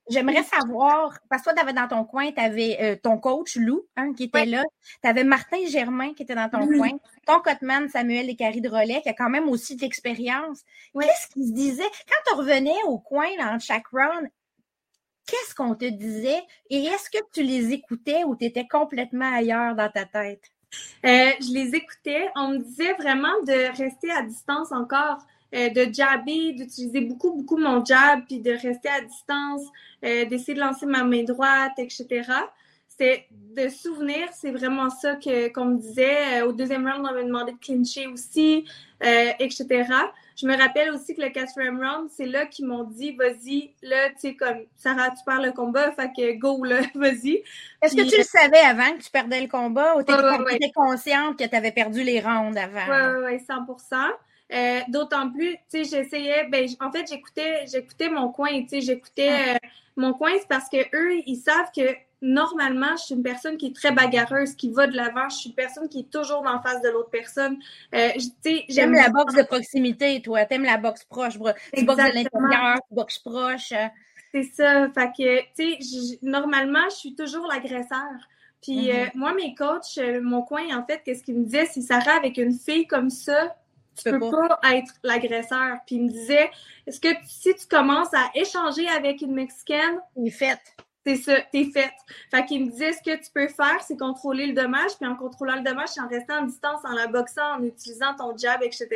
J'aimerais savoir, parce que toi, avais dans ton coin, tu avais ton coach, Lou, hein, qui était là. Tu avais Martin Germain qui était dans ton coin. Ton cotman, Samuel Lécari de Relais, qui a quand même aussi de l'expérience. Qu'est-ce qu'il se disait? Quand tu revenais au coin dans chaque round, qu'est-ce qu'on te disait? Et est-ce que tu les écoutais ou tu étais complètement ailleurs dans ta tête? Euh, je les écoutais. On me disait vraiment de rester à distance encore. Euh, de jabber, d'utiliser beaucoup, beaucoup mon jab, puis de rester à distance, euh, d'essayer de lancer ma main droite, etc. C'est de souvenir, c'est vraiment ça que qu'on me disait. Euh, au deuxième round, on m'a demandé de clincher aussi, etc. Je me rappelle aussi que le quatrième round, c'est là qu'ils m'ont dit, vas-y, là, tu sais, comme, Sarah, tu perds le combat, fait que go, là, vas-y. Est-ce que tu le savais avant que tu perdais le combat ou tu étais consciente que tu avais perdu les rounds avant? Oui, oui, oui, 100 euh, d'autant plus, tu sais, j'essayais, ben, en fait, j'écoutais, j'écoutais mon coin, tu sais, j'écoutais euh, mon coin, c'est parce que eux, ils savent que normalement, je suis une personne qui est très bagarreuse, qui va de l'avant. Je suis une personne qui est toujours en face de l'autre personne. Euh, j'aime la boxe de proximité, toi. T'aimes la boxe proche. Tu boxes de l'intérieur, tu boxes proche. C'est ça. Fait que, tu sais, normalement, je suis toujours l'agresseur. Puis mm-hmm. moi, mes coachs, mon coin, en fait, qu'est-ce qu'ils me disaient, c'est Sarah, avec une fille comme ça, tu peux pas. être l'agresseur. Puis il me disait, est-ce que si tu commences à échanger avec une Mexicaine, t'es faite. C'est ça, t'es faite. Fait qu'il me disait, ce que tu peux faire, c'est contrôler le dommage, puis en contrôlant le dommage, c'est en restant en distance, en la boxant, en utilisant ton jab, etc.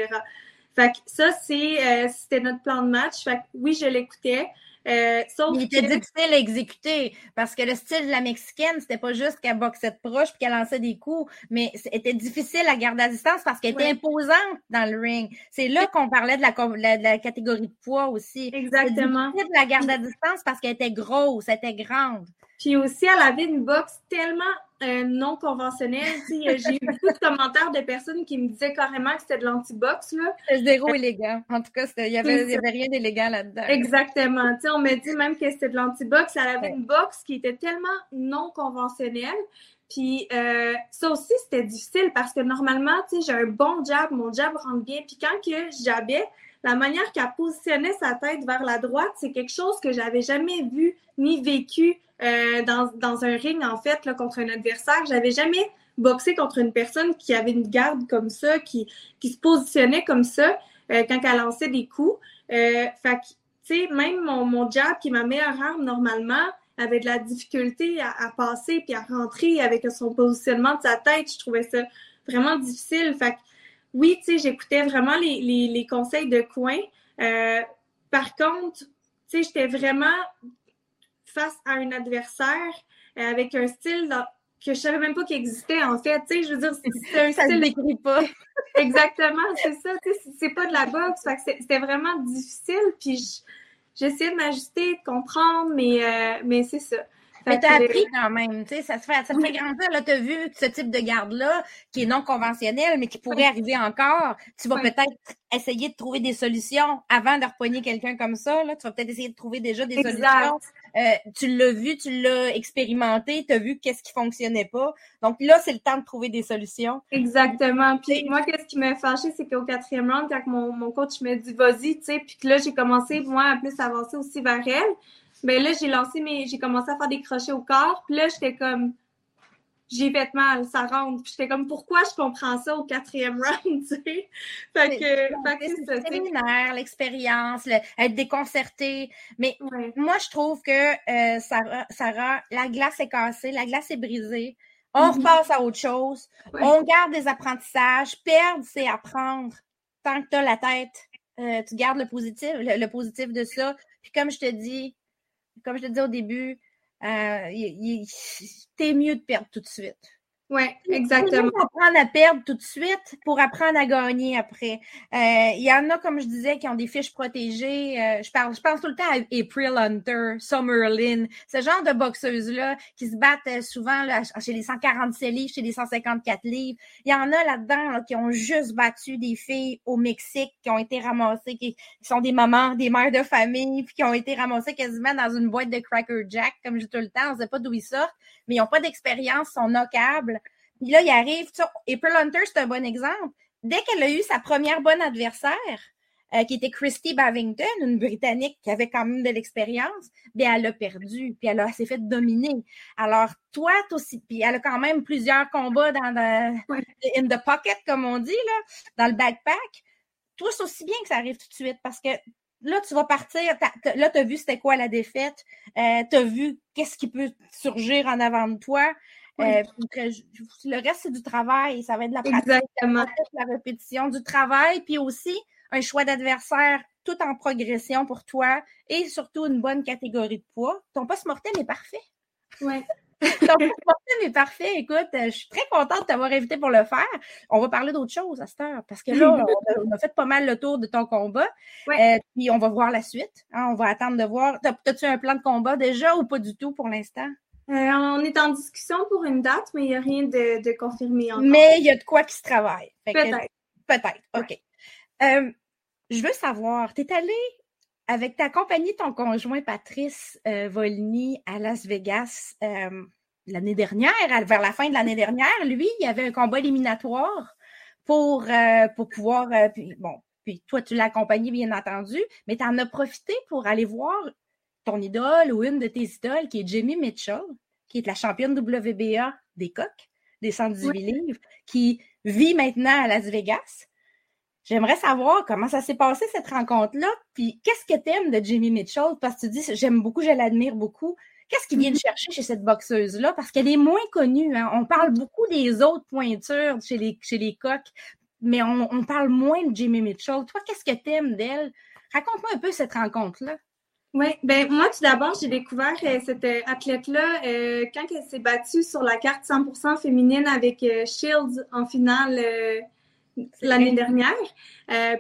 Fait que ça, c'est, euh, c'était notre plan de match. Fait que oui, je l'écoutais. Euh, il était difficile à exécuter parce que le style de la mexicaine, c'était pas juste qu'elle boxait de proche puis qu'elle lançait des coups, mais c'était difficile à garder à distance parce qu'elle était imposante dans le ring. C'est là qu'on parlait de la, de la, catégorie de poids aussi. Exactement. difficile de la garder à distance parce qu'elle était grosse, elle était grande. Puis aussi, elle avait une boxe tellement euh, non conventionnelle. J'ai eu beaucoup de commentaires de personnes qui me disaient carrément que c'était de l'anti-boxe. C'était zéro élégant. En tout cas, il n'y avait, avait, rien d'élégant là-dedans. Exactement. on me dit même que c'était de l'anti-boxe. Elle avait une boxe qui était tellement non conventionnelle. Puis euh, ça aussi, c'était difficile parce que normalement, j'ai un bon jab, mon jab rentre bien. Puis quand que j'avais la manière qu'elle positionnait sa tête vers la droite, c'est quelque chose que j'avais jamais vu ni vécu euh, dans, dans, un ring, en fait, là, contre un adversaire. J'avais jamais boxé contre une personne qui avait une garde comme ça, qui, qui se positionnait comme ça euh, quand elle lançait des coups. Euh, fait tu sais, même mon, mon jab, qui est ma meilleure arme normalement, avait de la difficulté à, à, passer puis à rentrer avec son positionnement de sa tête. Je trouvais ça vraiment difficile. Fait que, oui, tu sais, j'écoutais vraiment les, les, les, conseils de coin. Euh, par contre, tu sais, j'étais vraiment face à un adversaire euh, avec un style que je savais même pas qu'il existait en fait. Tu sais, je veux dire, c'est un ça style. pas. Exactement, c'est ça. Tu sais, c'est pas de la boxe. C'était vraiment difficile. Puis j'essayais de m'ajuster, de comprendre, mais, euh, mais c'est ça. Mais t'as appris quand même, tu sais, ça te fait, ça te fait grandir. Là, t'as vu ce type de garde-là, qui est non conventionnel, mais qui pourrait arriver encore. Tu vas peut-être essayer de trouver des solutions avant de repogner quelqu'un comme ça. Là. Tu vas peut-être essayer de trouver déjà des solutions. Euh, tu l'as vu, tu l'as expérimenté, tu as vu qu'est-ce qui fonctionnait pas. Donc là, c'est le temps de trouver des solutions. Exactement. Puis moi, qu'est-ce qui m'a fâché, c'est qu'au quatrième round, quand mon, mon coach m'a dit vas-y, tu sais, puis que là, j'ai commencé, moi, à plus avancer aussi vers elle. Mais là, j'ai lancé mes. J'ai commencé à faire des crochets au corps. Puis là, j'étais comme. J'ai fait mal, ça rentre. Puis j'étais comme, pourquoi je comprends ça au quatrième round, tu sais? Fait que, c'est séminaire, l'expérience, être déconcerté. Mais moi, je trouve que euh, Sarah, Sarah, la glace est cassée, la glace est brisée. On mm-hmm. repasse à autre chose. On garde des apprentissages. Perdre, c'est apprendre. Tant que tu as la tête, euh, tu gardes le positif, le, positif de ça. Puis comme je te dis, comme je te dis au début, euh, t'es mieux de perdre tout de suite. Oui, exactement. Pour apprendre à perdre tout de suite pour apprendre à gagner après? Euh, il y en a, comme je disais, qui ont des fiches protégées. Euh, je, parle, je pense tout le temps à April Hunter, Summerlin, ce genre de boxeuses-là qui se battent euh, souvent là, chez les 147 livres, chez les 154 livres. Il y en a là-dedans qui ont juste battu des filles au Mexique, qui ont été ramassées, qui, sont des mamans, des mères de famille, puis qui ont été ramassées quasiment dans une boîte de Cracker Jack, comme je dis tout le temps. On ne sait pas d'où ils sortent, mais ils n'ont pas d'expérience, sont knocables. Puis là, il arrive, April Hunter, c'est un bon exemple. Dès qu'elle a eu sa première bonne adversaire, euh, qui était Christy Bavington, une Britannique qui avait quand même de l'expérience, bien, elle a perdu, puis elle, s'est fait dominer. Alors, toi, aussi, puis elle a quand même plusieurs combats dans le, in the pocket, comme on dit, là, dans le backpack. Toi, c'est aussi bien que ça arrive tout de suite, parce que là, tu vas partir, là, tu as vu c'était quoi la défaite, euh, tu as vu qu'est-ce qui peut surgir en avant de toi. Euh, le reste, c'est du travail. Ça va être de la pratique, de la répétition, du travail, puis aussi un choix d'adversaire tout en progression pour toi et surtout une bonne catégorie de poids. Ton poste mortel est parfait. Oui. Ton poste mortel est parfait. Écoute, je suis très contente de t'avoir invité pour le faire. On va parler d'autre chose à cette heure parce que là, on a, fait pas mal le tour de ton combat. Euh, puis on va voir la suite. Hein. on va attendre de voir. As-tu un plan de combat déjà ou pas du tout pour l'instant? Euh, on est en discussion pour une date, mais il n'y a rien de, confirmé encore. Mais il y a de quoi qui se travaille. Peut-être. Peut-être, OK. Euh, je veux savoir, tu es allé avec ta compagnie, ton conjoint Patrice euh, Volny à Las Vegas l'année dernière, vers la fin de l'année dernière. Lui, il y avait un combat éliminatoire pour, pour pouvoir. puis, bon, puis toi, tu l'as accompagné, bien entendu, mais tu en as profité pour aller voir ton idole ou une de tes idoles, qui est Jamie Mitchell, qui est la championne WBA des coques, des 118 livres, qui vit maintenant à Las Vegas. J'aimerais savoir comment ça s'est passé cette rencontre-là, puis qu'est-ce que t'aimes de Jamie Mitchell, parce que tu dis, j'aime beaucoup, je l'admire beaucoup. Qu'est-ce qu'il vient de mm-hmm. chercher chez cette boxeuse-là? Parce qu'elle est moins connue. Hein? On parle beaucoup des autres pointures chez les, chez les coques, mais on, on parle moins de Jamie Mitchell. Toi, qu'est-ce que t'aimes d'elle? Raconte-moi un peu cette rencontre-là. Oui, ben moi tout d'abord, j'ai découvert euh, cette euh, athlète-là euh, quand elle s'est battue sur la carte 100% féminine avec Shields en finale l'année dernière.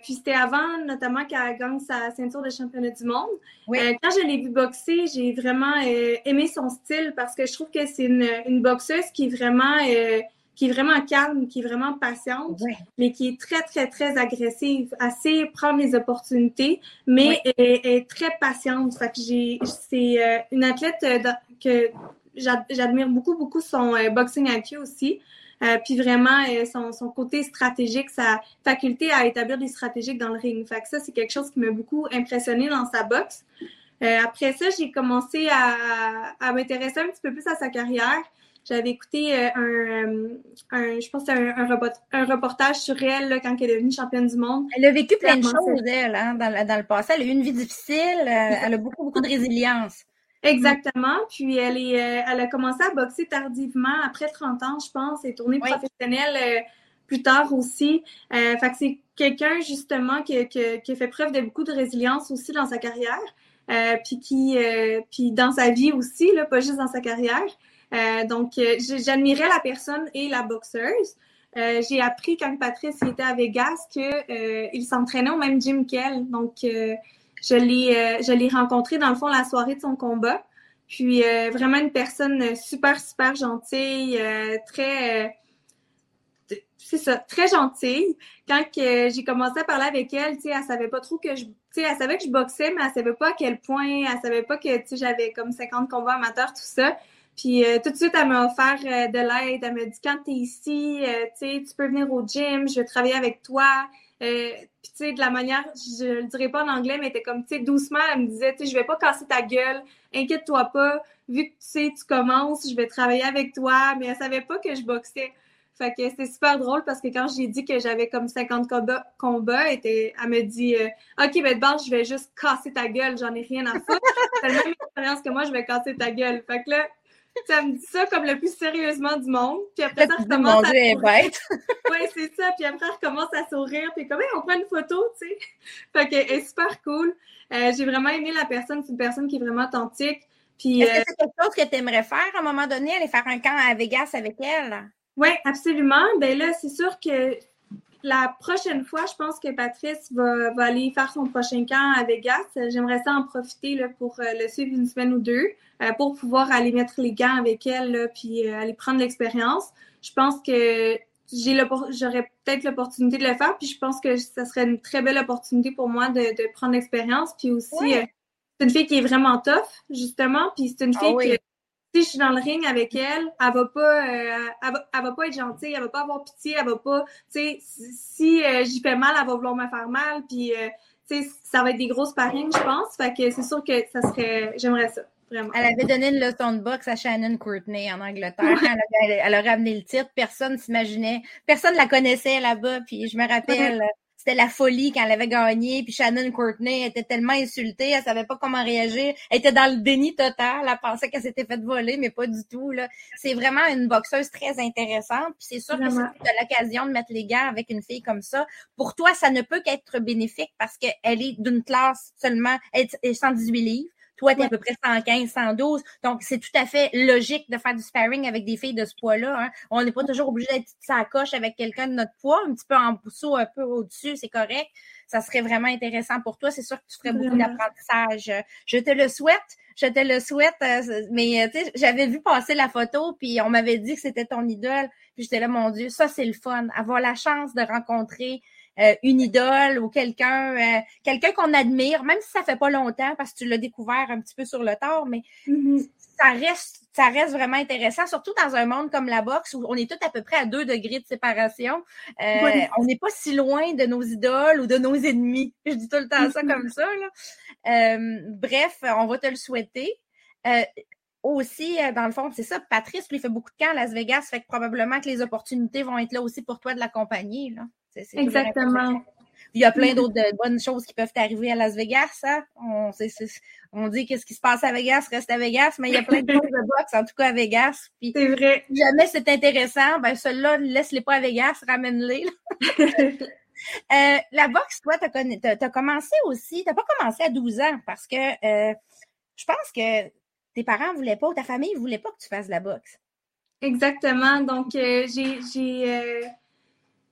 puis c'était avant notamment qu'elle gagne sa ceinture de championnat du monde. quand je l'ai vu boxer, j'ai vraiment aimé son style parce que je trouve que c'est une, une boxeuse qui est vraiment qui est vraiment calme, qui est vraiment patiente, mais qui est très, très, très agressive, assez prendre les opportunités, mais est, très patiente. Fait que j'ai, c'est euh, une athlète euh, que j'admire beaucoup, beaucoup son euh, boxing IQ aussi. puis vraiment, son, son, côté stratégique, sa faculté à établir des stratégies dans le ring. Fait que ça, c'est quelque chose qui m'a beaucoup impressionné dans sa boxe. après ça, j'ai commencé à, à m'intéresser un petit peu plus à sa carrière. J'avais écouté euh, euh, un, je pense un, un, reportage sur elle quand elle est devenue championne du monde. Elle a vécu plein de choses, elle, hein, dans, dans, le passé. Elle a eu une vie difficile. Euh, elle a beaucoup, beaucoup de résilience. Exactement. Puis elle est, elle a commencé à boxer tardivement, après 30 ans, je pense, et tournée professionnelle plus tard aussi. fait que c'est quelqu'un justement qui, qui, qui, a fait preuve de beaucoup de résilience aussi dans sa carrière, puis qui, puis dans sa vie aussi, là, pas juste dans sa carrière. Euh, donc, euh, j'admirais la personne et la boxeuse. Euh, j'ai appris quand Patrice était à Vegas qu'il s'entraînait au même gym qu'elle. Donc, je l'ai rencontré dans le fond la soirée de son combat. Puis vraiment une personne super, super gentille, très c'est ça, très gentille. Quand j'ai commencé à parler avec elle, tu sais, elle savait pas trop que je, tu sais, elle savait que je boxais, mais elle savait pas à quel point, elle savait pas que, tu sais, j'avais comme 50 combats amateurs, tout ça. Puis euh, tout de suite, elle m'a offert euh, de l'aide. Elle m'a dit quand tu es ici, euh, tu peux venir au gym, je vais travailler avec toi. puis tu sais, de la manière, je le dirais pas en anglais, mais était comme, tu sais, doucement, elle me disait, tu sais, je vais pas casser ta gueule, inquiète-toi pas, vu que tu sais, tu commences, je vais travailler avec toi, mais elle savait pas que je boxais. Fait que c'était super drôle parce que quand j'ai dit que j'avais comme 50 combats, combats elle, elle me dit OK, ben de je vais juste casser ta gueule, j'en ai rien à foutre. T'as la même expérience que moi, je vais casser ta gueule. Fait que là, ça me dit ça comme le plus sérieusement du monde. Puis après ça, recommence à bête. Oui, c'est ça. Puis après, elle recommence à sourire. Puis comme, Hey, on prend une photo, tu sais. Fait qu'elle est super cool. Euh, j'ai vraiment aimé la personne. C'est une personne qui est vraiment authentique. Puis, Est-ce euh, que c'est quelque chose que tu aimerais faire à un moment donné, aller faire un camp à Vegas avec elle? Oui, absolument. Ben là, c'est sûr que la prochaine fois, je pense que Patrice va, va aller faire son prochain camp à Vegas. J'aimerais ça en profiter là, pour euh, le suivre une semaine ou deux, euh, pour pouvoir aller mettre les gants avec elle, là, puis euh, aller prendre l'expérience. Je pense que j'aurais peut-être l'opportunité de le faire, puis je pense que ça serait une très belle opportunité pour moi de, de prendre l'expérience. Puis aussi, c'est une fille qui est vraiment tough, justement, puis c'est une Ah fille oui. que si je suis dans le ring avec elle, elle va pas, euh, elle, va, elle va pas être gentille, elle va pas avoir pitié, elle va pas, tu sais, si, euh, j'y fais mal, elle va vouloir me faire mal, puis euh, tu sais, ça va être des grosses parraines, je pense. Fait que c'est sûr que ça serait, j'aimerais ça, vraiment. Elle avait donné une leçon de boxe à Shannon Courtney en Angleterre. Elle, avait, elle a ramené le titre. Personne s'imaginait. Personne la connaissait là-bas. Puis je me rappelle, c'était la folie quand elle avait gagné. Puis Shannon Courtney était tellement insultée. Elle savait pas comment réagir. Elle était dans le déni total. Elle pensait qu'elle s'était fait voler, mais pas du tout. Là. C'est vraiment une boxeuse très intéressante. Puis c'est sûr Vraiment. que si tu as l'occasion de mettre les gants avec une fille comme ça, pour toi, ça ne peut qu'être bénéfique parce qu'elle est d'une classe seulement, elle est 118 livres. Toi, t'es à Ouais. peu près 115, 112. Donc, c'est tout à fait logique de faire du sparring avec des filles de ce poids-là. hein. On n'est pas toujours obligé d'être sa coche avec quelqu'un de notre poids, un petit peu en dessous, un peu au-dessus, c'est correct. Ça serait vraiment intéressant pour toi. C'est sûr que tu ferais beaucoup d'apprentissage. Je te le souhaite. Je te le souhaite. euh, Mais euh, tu sais, j'avais vu passer la photo, puis on m'avait dit que c'était ton idole. Puis j'étais là, mon Dieu, ça, c'est le fun. Avoir la chance de rencontrer euh, une idole ou quelqu'un euh, quelqu'un qu'on admire, même si ça fait pas longtemps, parce que tu l'as découvert un petit peu sur le tard, mais Mhm. ça reste ça reste vraiment intéressant, surtout dans un monde comme la boxe où on est tous à peu près à deux degrés de séparation. Euh, Oui. On n'est pas si loin de nos idoles ou de nos ennemis. Je dis tout le temps ça Mhm. comme ça. Là. Euh, bref, on va te le souhaiter. Euh, aussi, dans le fond, c'est ça, Patrice, lui, fait beaucoup de camps à Las Vegas, fait que probablement que les opportunités vont être là aussi pour toi de l'accompagner. C'est- Exactement. Il y a plein d'autres de bonnes choses qui peuvent t'arriver à Las Vegas. Hein? On, dit que ce qui se passe à Vegas reste à Vegas, mais il y a plein de choses de boxe, en tout cas à Vegas. C'est vrai. si jamais c'est intéressant, ben ceux-là, laisse-les pas à Vegas, ramène-les. Euh, la boxe, toi, tu as, commencé aussi, tu pas commencé à 12 ans parce que euh, je pense que tes parents voulaient pas ou ta famille voulait pas que tu fasses de la boxe. Exactement. Donc, euh, j'ai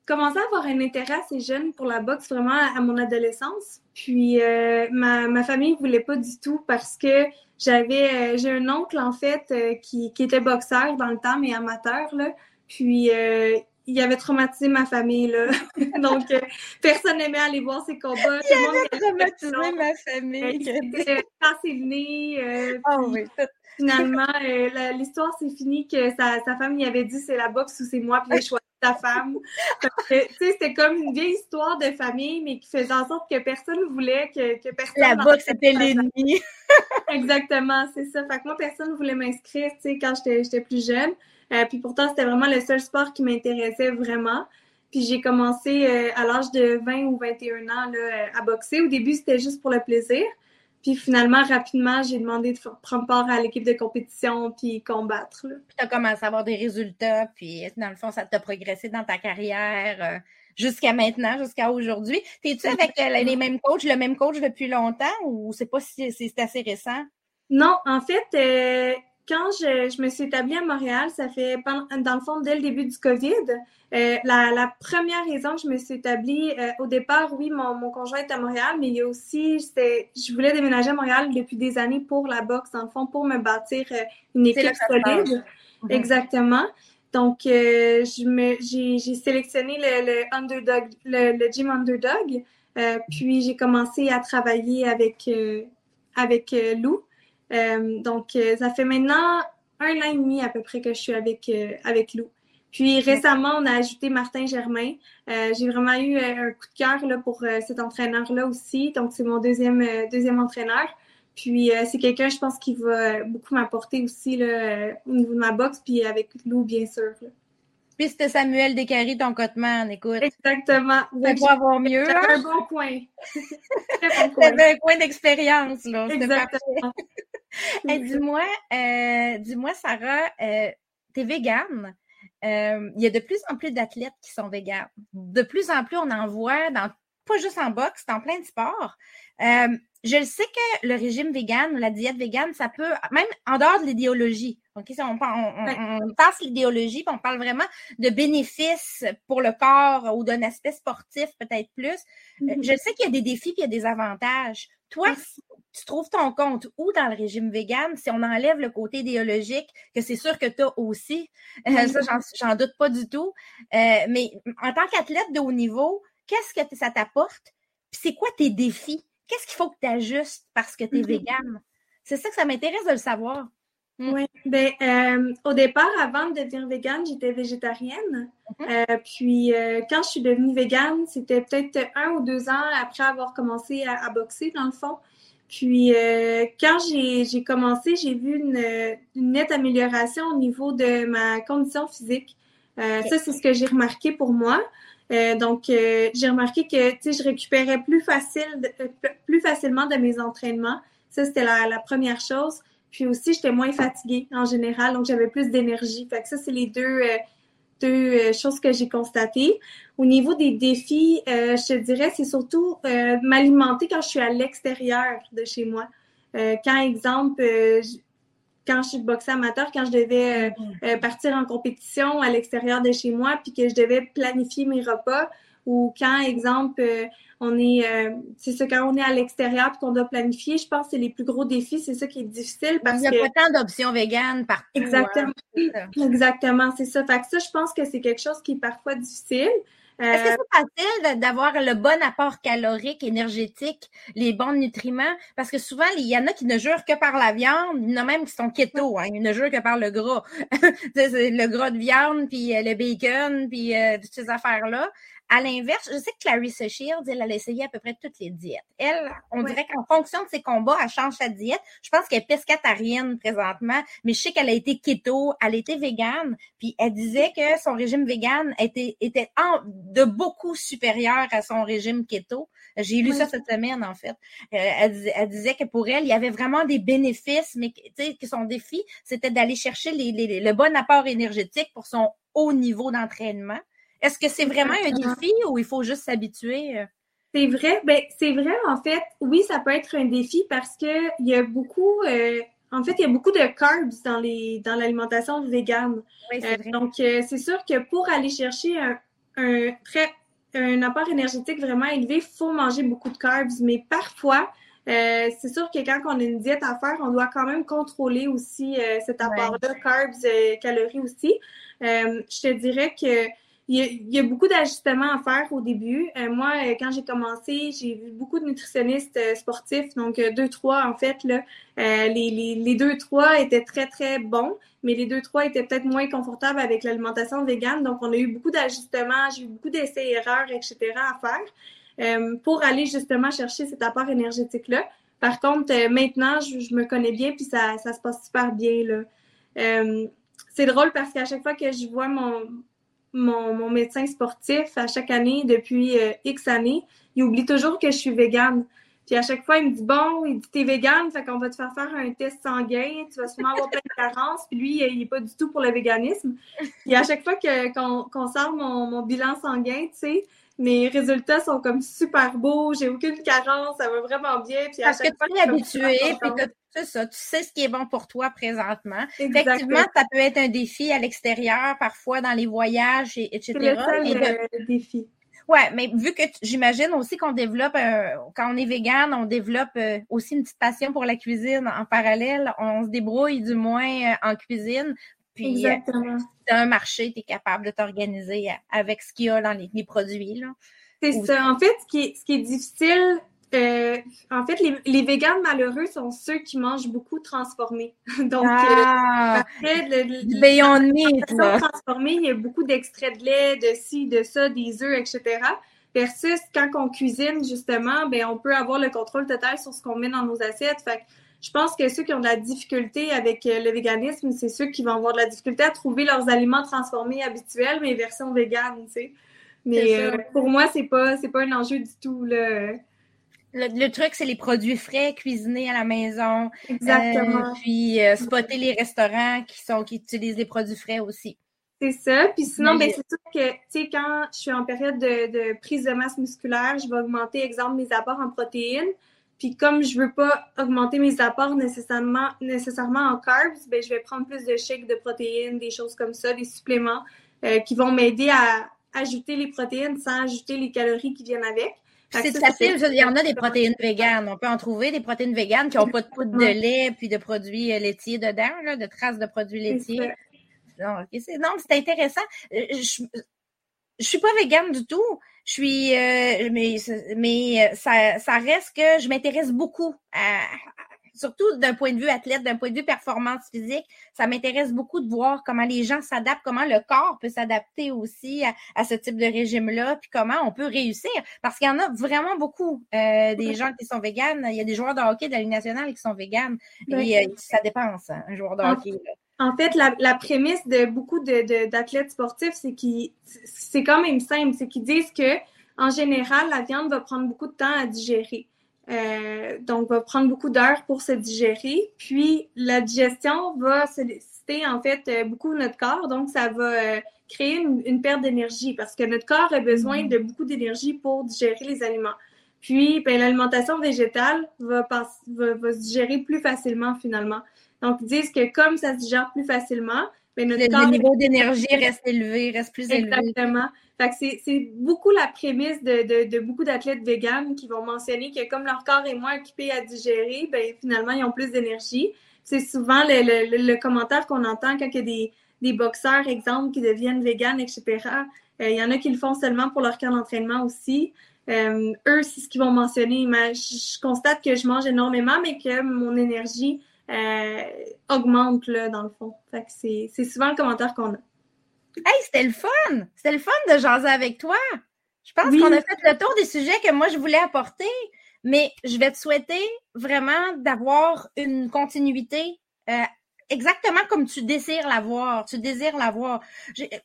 commencé à avoir un intérêt assez jeune pour la boxe vraiment à, à mon adolescence. Puis, euh, ma, ma famille voulait pas du tout parce que j'avais euh, j'ai un oncle, en fait, euh, qui, qui était boxeur dans le temps, mais amateur, là. Puis, euh, il avait traumatisé ma famille, là. Donc, euh, personne n'aimait aller voir ses combats. Tout monde y allait faire ma famille. il euh, Ah puis- oui, tout- finalement, euh, l'histoire s'est finie que sa, sa femme lui avait dit c'est la boxe ou c'est moi, puis il a choisi ta femme. C'était comme une vieille histoire de famille, mais qui faisait en sorte que personne ne voulait que, que personne. la boxe, c'était l'ennemi. Exactement, c'est ça. Fait que moi, personne ne voulait m'inscrire, quand j'étais plus jeune. Euh, puis pourtant, c'était vraiment le seul sport qui m'intéressait vraiment. Puis j'ai commencé euh, à l'âge de 20 ou 21 ans là, à boxer. Au début, c'était juste pour le plaisir. Puis finalement, rapidement, j'ai demandé de prendre part à l'équipe de compétition puis combattre. là. Puis tu as commencé à avoir des résultats, puis dans le fond, ça t'a progressé dans ta carrière euh, jusqu'à maintenant, jusqu'à aujourd'hui. T'es-tu avec euh, les mêmes coachs, le même coach depuis longtemps ou c'est pas si c'est assez récent? Non, en fait, euh, quand je, je me suis établie à Montréal, ça fait dans le fond dès le début du COVID. Euh, la, la première raison que je me suis établie, euh, au départ, oui, mon, mon conjoint est à Montréal, mais il y a aussi, je voulais déménager à Montréal depuis des années pour la boxe, dans le fond, pour me bâtir euh, une équipe solide. Exactement. Donc, je me, j'ai, sélectionné le, le underdog, le, le gym underdog, puis j'ai commencé à travailler avec avec Lou. Euh, donc, euh, ça fait maintenant un an et demi à peu près que je suis avec euh, avec Lou. Puis récemment, on a ajouté Martin Germain. Euh, j'ai vraiment eu un coup de cœur là, pour euh, cet entraîneur-là aussi. Donc, c'est mon deuxième, euh, deuxième entraîneur. Puis c'est quelqu'un, je pense, qui va beaucoup m'apporter aussi là, au niveau de ma boxe, puis avec Lou, bien sûr. là. Puis c'était Samuel Descaries, ton coteman, écoute. Exactement. Peut avoir mieux, hein? un bon coin. T'avais un coin d'expérience, là. C'était dis-moi, euh, dis-moi, Sarah, euh, t'es végane. Euh, il y a de plus en plus d'athlètes qui sont véganes. De plus en plus, on en voit dans pas juste en boxe, dans plein de sports. Euh, je le sais que le régime vegan, la diète végane, ça peut, même en dehors de l'idéologie, ok, on, on, on, passe l'idéologie, on parle vraiment de bénéfices pour le corps ou d'un aspect sportif peut-être plus. Mm-hmm. Je sais qu'il y a des défis, puis il y a des avantages. Toi, tu trouves ton compte où dans le régime vegan, si on enlève le côté idéologique, que c'est sûr que tu as aussi, euh, ça, j'en doute pas du tout. Euh, mais en tant qu'athlète de haut niveau, qu'est-ce que ça t'apporte? Puis c'est quoi tes défis? Qu'est-ce qu'il faut que tu ajustes parce que tu es mm-hmm. végane? C'est ça que ça m'intéresse de le savoir. Mm. Oui, ben, euh, au départ, avant de devenir végane, j'étais végétarienne. Mm-hmm. Euh, puis euh, quand je suis devenue végane, c'était peut-être un ou deux ans après avoir commencé à, boxer, dans le fond. Puis quand j'ai commencé, j'ai vu une, nette amélioration au niveau de ma condition physique. Ça, c'est ce que j'ai remarqué pour moi. Euh, donc, euh, j'ai remarqué que je récupérais plus, facile, euh, plus facilement de mes entraînements. Ça, c'était la, première chose. Puis aussi, j'étais moins fatiguée en général, donc j'avais plus d'énergie. Fait que ça, c'est les deux, deux choses que j'ai constatées. Au niveau des défis, je te dirais, c'est surtout m'alimenter quand je suis à l'extérieur de chez moi. quand, exemple, quand je suis boxer amateur, quand je devais euh, euh, partir en compétition à l'extérieur de chez moi, puis que je devais planifier mes repas, ou quand, exemple, euh, on est, c'est ça, quand on est à l'extérieur puis qu'on doit planifier, je pense que c'est les plus gros défis, c'est ça qui est difficile parce Il n'y a pas tant d'options véganes partout. Hein, Exactement. Exactement, c'est ça. Fait que ça, je pense que c'est quelque chose qui est parfois difficile. Est-ce que euh, c'est facile d'avoir le bon apport calorique, énergétique, les bons nutriments? Parce que souvent, il y en a qui ne jurent que par la viande, il y en a même qui sont keto, hein, ils ne jurent que par le gras. le gras de viande, puis euh, le bacon, puis euh, toutes ces affaires-là. À l'inverse, je sais que Clarissa Shields, elle, a essayé à peu près toutes les diètes. Elle, on dirait qu'en fonction de ses combats, elle change sa diète. Je pense qu'elle est pescatarienne présentement, mais je sais qu'elle a été keto, elle était végane, puis elle disait que son régime végane était, était de beaucoup supérieur à son régime keto. J'ai lu ça cette semaine, en fait. Euh, elle, disait que pour elle, il y avait vraiment des bénéfices, mais que son défi, c'était d'aller chercher le bon apport énergétique pour son haut niveau d'entraînement. Est-ce que c'est vraiment un défi ou il faut juste s'habituer? Euh? C'est vrai, ben c'est vrai en fait. Oui, ça peut être un défi parce que il y a beaucoup, euh, en fait, il y a beaucoup de carbs dans les dans l'alimentation végane. Oui, euh, vrai. donc c'est sûr que pour aller chercher un, un très un apport énergétique vraiment élevé, il faut manger beaucoup de carbs. Mais parfois, c'est sûr que quand on a une diète à faire, on doit quand même contrôler aussi cet apport-là, carbs, calories aussi. je te dirais que il y, a, beaucoup d'ajustements à faire au début. Euh, moi, euh, quand j'ai commencé, j'ai vu beaucoup de nutritionnistes euh, sportifs, donc deux, trois en fait. Là, les, les, deux, trois étaient très, très bons, mais les deux, trois étaient peut-être moins confortables avec l'alimentation végane. Donc, on a eu beaucoup d'ajustements, j'ai eu beaucoup d'essais-erreurs, etc. à faire pour aller justement chercher cet apport énergétique-là. Par contre, maintenant, je, je, me connais bien, puis ça, ça se passe super bien. Là. c'est drôle parce qu'à chaque fois que je vois mon mon, mon, médecin sportif à chaque année depuis euh, X années, il oublie toujours que je suis végane. Puis à chaque fois, il me dit Bon, il dit T'es végane, fait qu'on va te faire faire un test sanguin, tu vas sûrement avoir plein de carences. Puis lui, il n'est pas du tout pour le véganisme. Puis à chaque fois qu'on sort mon, mon, bilan sanguin, tu sais, mes résultats sont comme super beaux, j'ai aucune carence, ça va vraiment bien. Puis Parce que tu es habitué, puis c'est ça, tu sais ce qui est bon pour toi présentement. Effectivement, ça peut être un défi à l'extérieur, parfois dans les voyages, et, etc. C'est le défi. Ouais, mais vu que j'imagine aussi qu'on développe, quand on est vegan, on développe euh, aussi une petite passion pour la cuisine en parallèle. On se débrouille du moins euh, en cuisine. Puis, euh, Exactement. dans un marché, tu es capable de t'organiser avec ce qu'il y a dans les, produits. C'est ça. En fait, ce qui est, ce qui est difficile, euh, en fait, les, les véganes malheureux sont ceux qui mangent beaucoup transformé. Donc, ah, après, le, le, transformé, il y a beaucoup d'extraits de lait, de ci, de ça, des œufs, etc. Versus quand on cuisine, justement, ben, on peut avoir le contrôle total sur ce qu'on met dans nos assiettes. Fait je pense que ceux qui ont de la difficulté avec euh, le véganisme, c'est ceux qui vont avoir de la difficulté à trouver leurs aliments transformés habituels, mais version végane, tu sais. Mais euh, pour moi, c'est pas, c'est pas un enjeu du tout, là. Le, truc, c'est les produits frais cuisinés à la maison. Exactement. Euh, puis euh, spotter les restaurants qui sont qui utilisent les produits frais aussi. C'est ça. Puis sinon, ben, c'est sûr que, tu sais, quand je suis en période de, prise de masse musculaire, je vais augmenter, exemple, mes apports en protéines. Puis comme je veux pas augmenter mes apports nécessairement, nécessairement en carbs, ben, je vais prendre plus de shakes de protéines, des choses comme ça, des suppléments euh, qui vont m'aider à ajouter les protéines sans ajouter les calories qui viennent avec. C'est facile. Il y en a des protéines véganes. On peut en trouver des protéines véganes qui n'ont pas de poudre de lait puis de produits euh, laitiers dedans, là, de traces de produits laitiers. Non, c'est intéressant. Euh, je, je suis pas végane du tout. Je suis, euh, mais, mais ça, ça reste que je m'intéresse beaucoup à, surtout d'un point de vue athlète, d'un point de vue performance physique, ça m'intéresse beaucoup de voir comment les gens s'adaptent, comment le corps peut s'adapter aussi à, ce type de régime-là, puis comment on peut réussir. Parce qu'il y en a vraiment beaucoup euh, des gens qui sont véganes. Il y a des joueurs de hockey de la Ligue nationale qui sont véganes. Et euh, ça dépense, hein, un joueur de hockey. En fait, la, prémisse de beaucoup d'athlètes sportifs, c'est qu'ils c'est quand même simple, c'est qu'ils disent que en général, la viande va prendre beaucoup de temps à digérer. Euh, donc, va prendre beaucoup d'heures pour se digérer. Puis, la digestion va solliciter en fait euh, beaucoup notre corps. Donc, ça va euh, créer une, perte d'énergie parce que notre corps a besoin mm-hmm. de beaucoup d'énergie pour digérer les aliments. Puis, ben, l'alimentation végétale va, va, se digérer plus facilement finalement. Donc, ils disent que comme ça se digère plus facilement, ben, notre le, niveau d'énergie reste élevé, reste plus élevé. Exactement c'est beaucoup la prémisse de, beaucoup d'athlètes véganes qui vont mentionner que comme leur corps est moins occupé à digérer, ben finalement, ils ont plus d'énergie. C'est souvent le, commentaire qu'on entend quand il y a des, des boxeurs, exemple, qui deviennent véganes, etc. Euh, il y en a qui le font seulement pour leur camp d'entraînement aussi. Euh, eux, c'est ce qu'ils vont mentionner. Mais je, constate que je mange énormément, mais que mon énergie euh, augmente là, dans le fond. c'est souvent le commentaire qu'on a. Hey, c'était le fun! C'était le fun de jaser avec toi. Je pense qu'on a fait le tour des sujets que moi je voulais apporter, mais je vais te souhaiter vraiment d'avoir une continuité euh, exactement comme tu désires l'avoir. Tu désires l'avoir.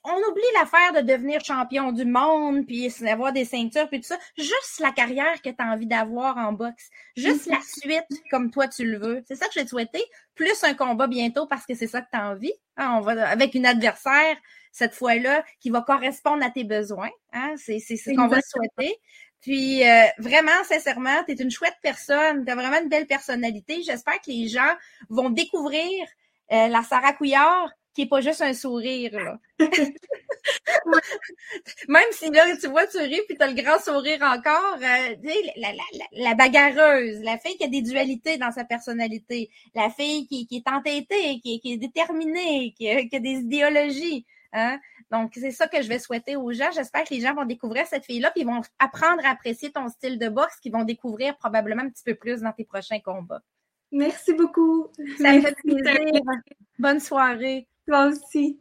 On oublie l'affaire de devenir champion du monde, puis d'avoir des ceintures, puis tout ça. Juste la carrière que tu as envie d'avoir en boxe. Juste la suite comme toi tu le veux. C'est ça que je vais te souhaiter. Plus un combat bientôt parce que c'est ça que tu as envie. Hein, on va avec une adversaire cette fois-là qui va correspondre à tes besoins. Hein? C'est ce qu'on va souhaiter. Puis euh, vraiment, sincèrement, tu es une chouette personne, tu as vraiment une belle personnalité. J'espère que les gens vont découvrir euh, la Sarah Couillard qui est pas juste un sourire. Là. Même si là, tu vois, tu ris puis tu as le grand sourire encore, euh, la, la, la, bagarreuse, la fille qui a des dualités dans sa personnalité, la fille qui, qui est entêtée, qui, qui est déterminée, qui a, qui a des idéologies. Hein? Donc, c'est ça que je vais souhaiter aux gens. J'espère que les gens vont découvrir cette fille-là, puis ils vont apprendre à apprécier ton style de boxe, qu'ils vont découvrir probablement un petit peu plus dans tes prochains combats. Merci beaucoup. Ça me fait plaisir. Bonne soirée. Toi aussi.